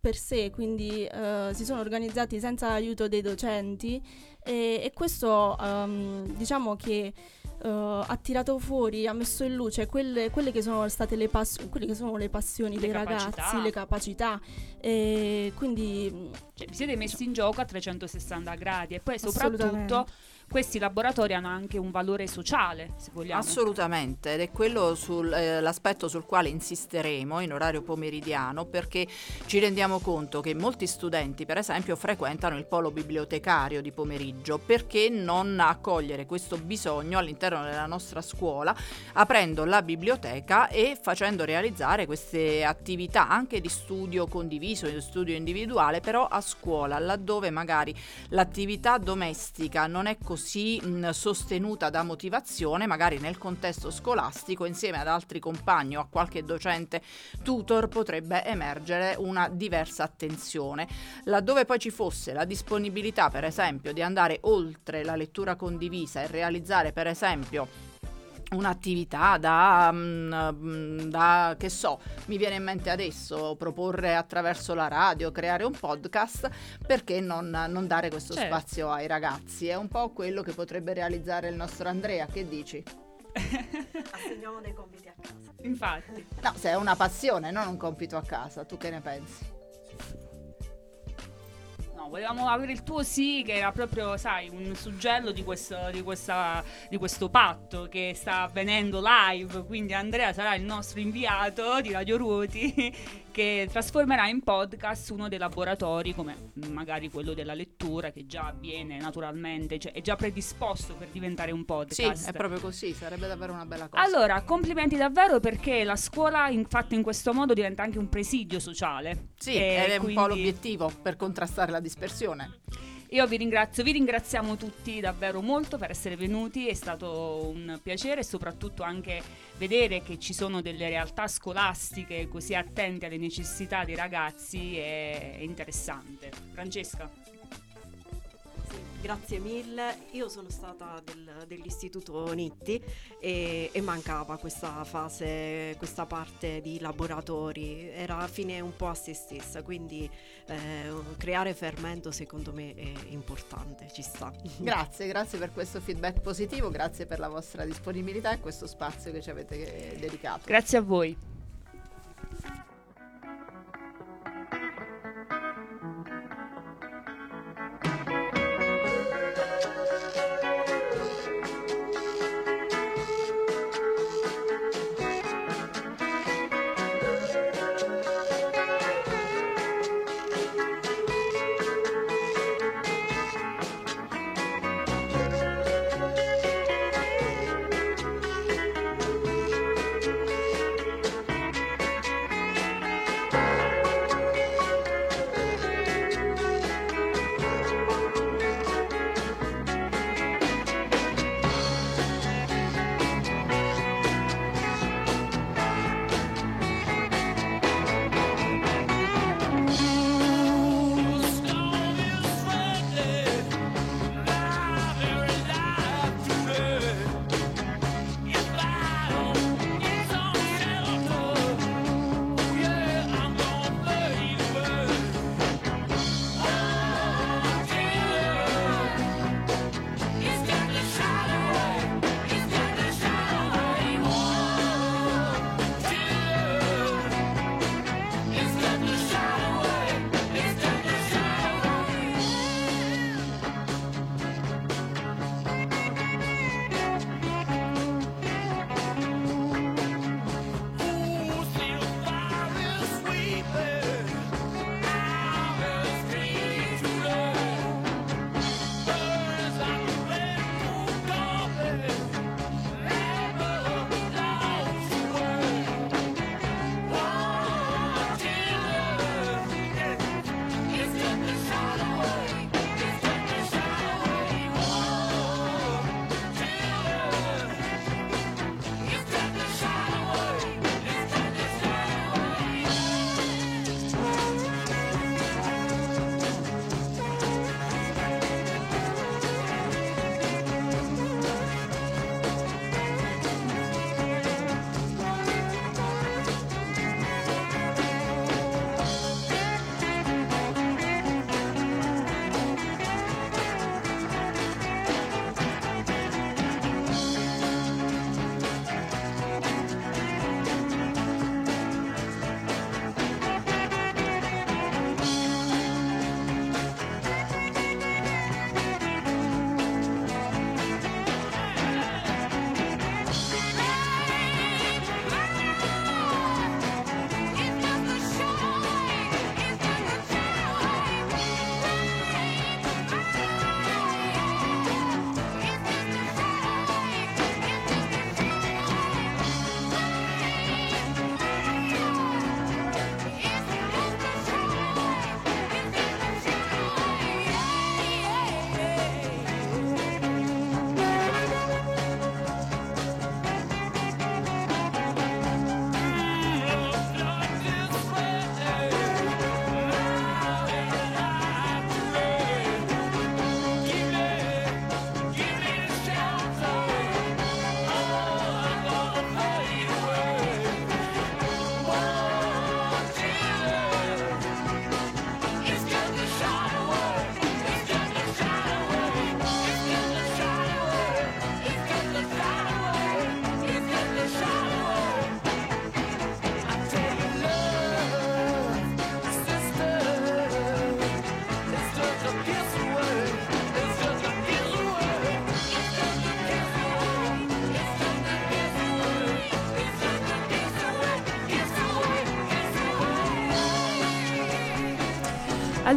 per sé, quindi eh, si sono organizzati senza l'aiuto dei docenti e, e questo ehm, diciamo che eh, ha tirato fuori, ha messo in luce quelle, quelle che sono state le, pass- quelle che sono le passioni Le dei capacità. ragazzi, le capacità e quindi Cioè, vi siete messi in gioco a 360 gradi e poi soprattutto. Questi laboratori hanno anche un valore sociale, se vogliamo. Assolutamente, ed è quello sul, eh, sul quale insisteremo in orario pomeridiano perché ci rendiamo conto che molti studenti, per esempio, frequentano il polo bibliotecario di pomeriggio. Perché non accogliere questo bisogno all'interno della nostra scuola, aprendo la biblioteca e facendo realizzare queste attività anche di studio condiviso, di studio individuale, però a scuola, laddove magari l'attività domestica non è così mh, sostenuta da motivazione, magari nel contesto scolastico, insieme ad altri compagni o a qualche docente tutor potrebbe emergere una diversa attenzione. Laddove poi ci fosse la disponibilità, per esempio, di andare oltre la lettura condivisa e realizzare, per esempio, un'attività da, mm, mm, da, che so, mi viene in mente adesso, proporre attraverso la radio, creare un podcast, perché non, non dare questo Certo. spazio ai ragazzi? È un po' quello che potrebbe realizzare il nostro Andrea, che dici? Assegniamo dei compiti a casa. Infatti. No, se è una passione, non un compito a casa, tu che ne pensi? Volevamo avere il tuo sì, che era proprio, sai, un suggello di questo, di questa- di questo patto che sta avvenendo live. Quindi Andrea sarà il nostro inviato di Radio Ruoti che trasformerà in podcast uno dei laboratori, come magari quello della lettura, che già avviene naturalmente, cioè è già predisposto per diventare un Sì, podcast. è proprio così, sarebbe davvero una bella cosa. Allora, complimenti davvero perché la scuola, infatti, in questo modo diventa anche un presidio sociale. Sì, ed è un po' quindi- l'obiettivo per contrastare la dispersione. Io vi ringrazio, vi ringraziamo tutti davvero molto per essere venuti, è stato un piacere soprattutto anche vedere che ci sono delle realtà scolastiche così attente alle necessità dei ragazzi è interessante. Francesca? Grazie mille, io sono stata del- dell'istituto Nitti e, e mancava questa fase, questa parte di laboratori, era fine un po' a se stessa, quindi eh, creare fermento secondo me è importante, ci sta. Grazie, grazie per questo feedback positivo, grazie per la vostra disponibilità e questo spazio che ci avete eh, dedicato. Grazie a voi.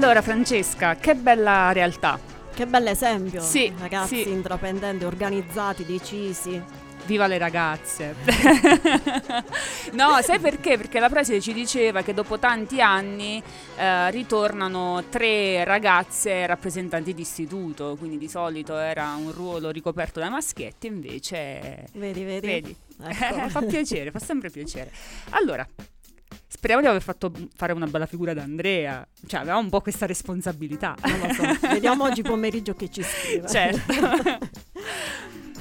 Allora Francesca, che bella realtà. Che bell'esempio. Sì, Ragazzi sì. intraprendenti, organizzati, decisi. Viva le ragazze. no, sai perché? Perché la preside ci diceva che dopo tanti anni eh, ritornano tre ragazze rappresentanti di istituto, quindi di solito era un ruolo ricoperto dai maschietti, invece... Vedi, vedi. Vedi. Ecco. fa piacere, fa sempre piacere. Allora, speriamo di aver fatto fare una bella figura da Andrea, cioè avevamo un po' questa responsabilità. Non lo so. Vediamo oggi pomeriggio che ci scrive. Certo.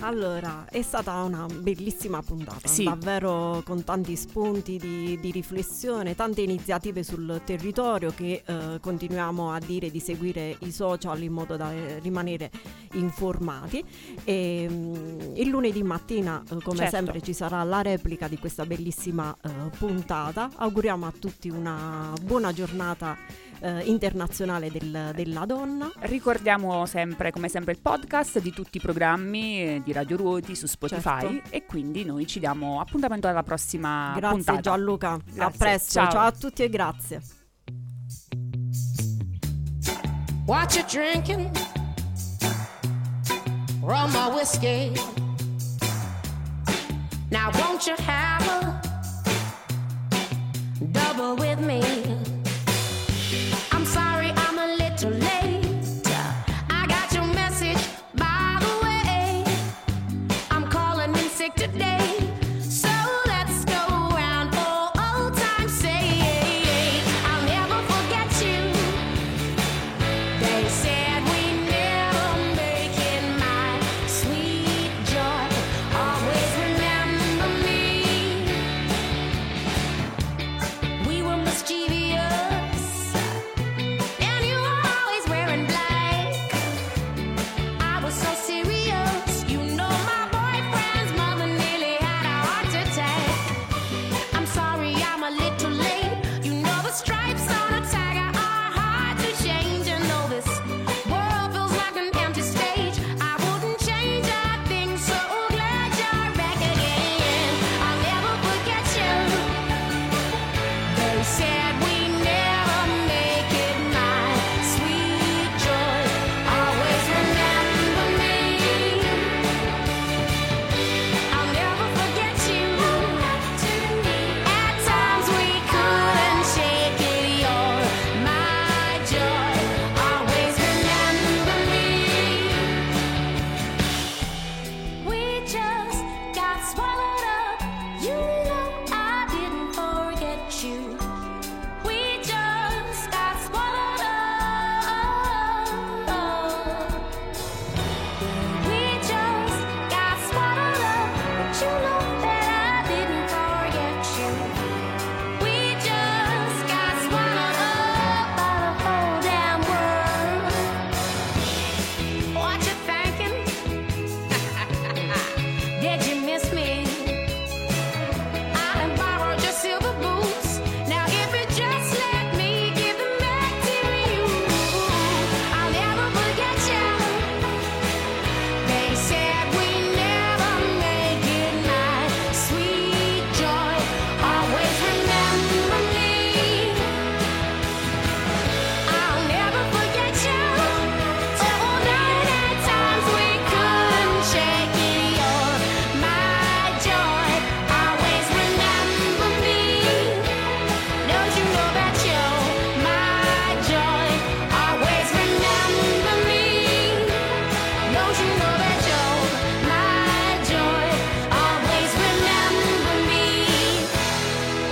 Allora, è stata una bellissima puntata, Sì. davvero con tanti spunti di, di riflessione, tante iniziative sul territorio che eh, continuiamo a dire di seguire i social in modo da eh, rimanere informati. E, mm, il lunedì mattina, eh, come Certo. sempre, ci sarà la replica di questa bellissima eh, puntata. Auguriamo a tutti una buona giornata eh, internazionale del- della donna. Ricordiamo sempre, come sempre, il podcast di tutti i programmi eh, di Radio Ruoti su Spotify Certo. e quindi noi ci diamo appuntamento alla prossima Grazie puntata. Gianluca, a Grazie, presto, ciao. ciao a tutti e grazie. What you drinking? Rum or whiskey? Now won't you have a double with me?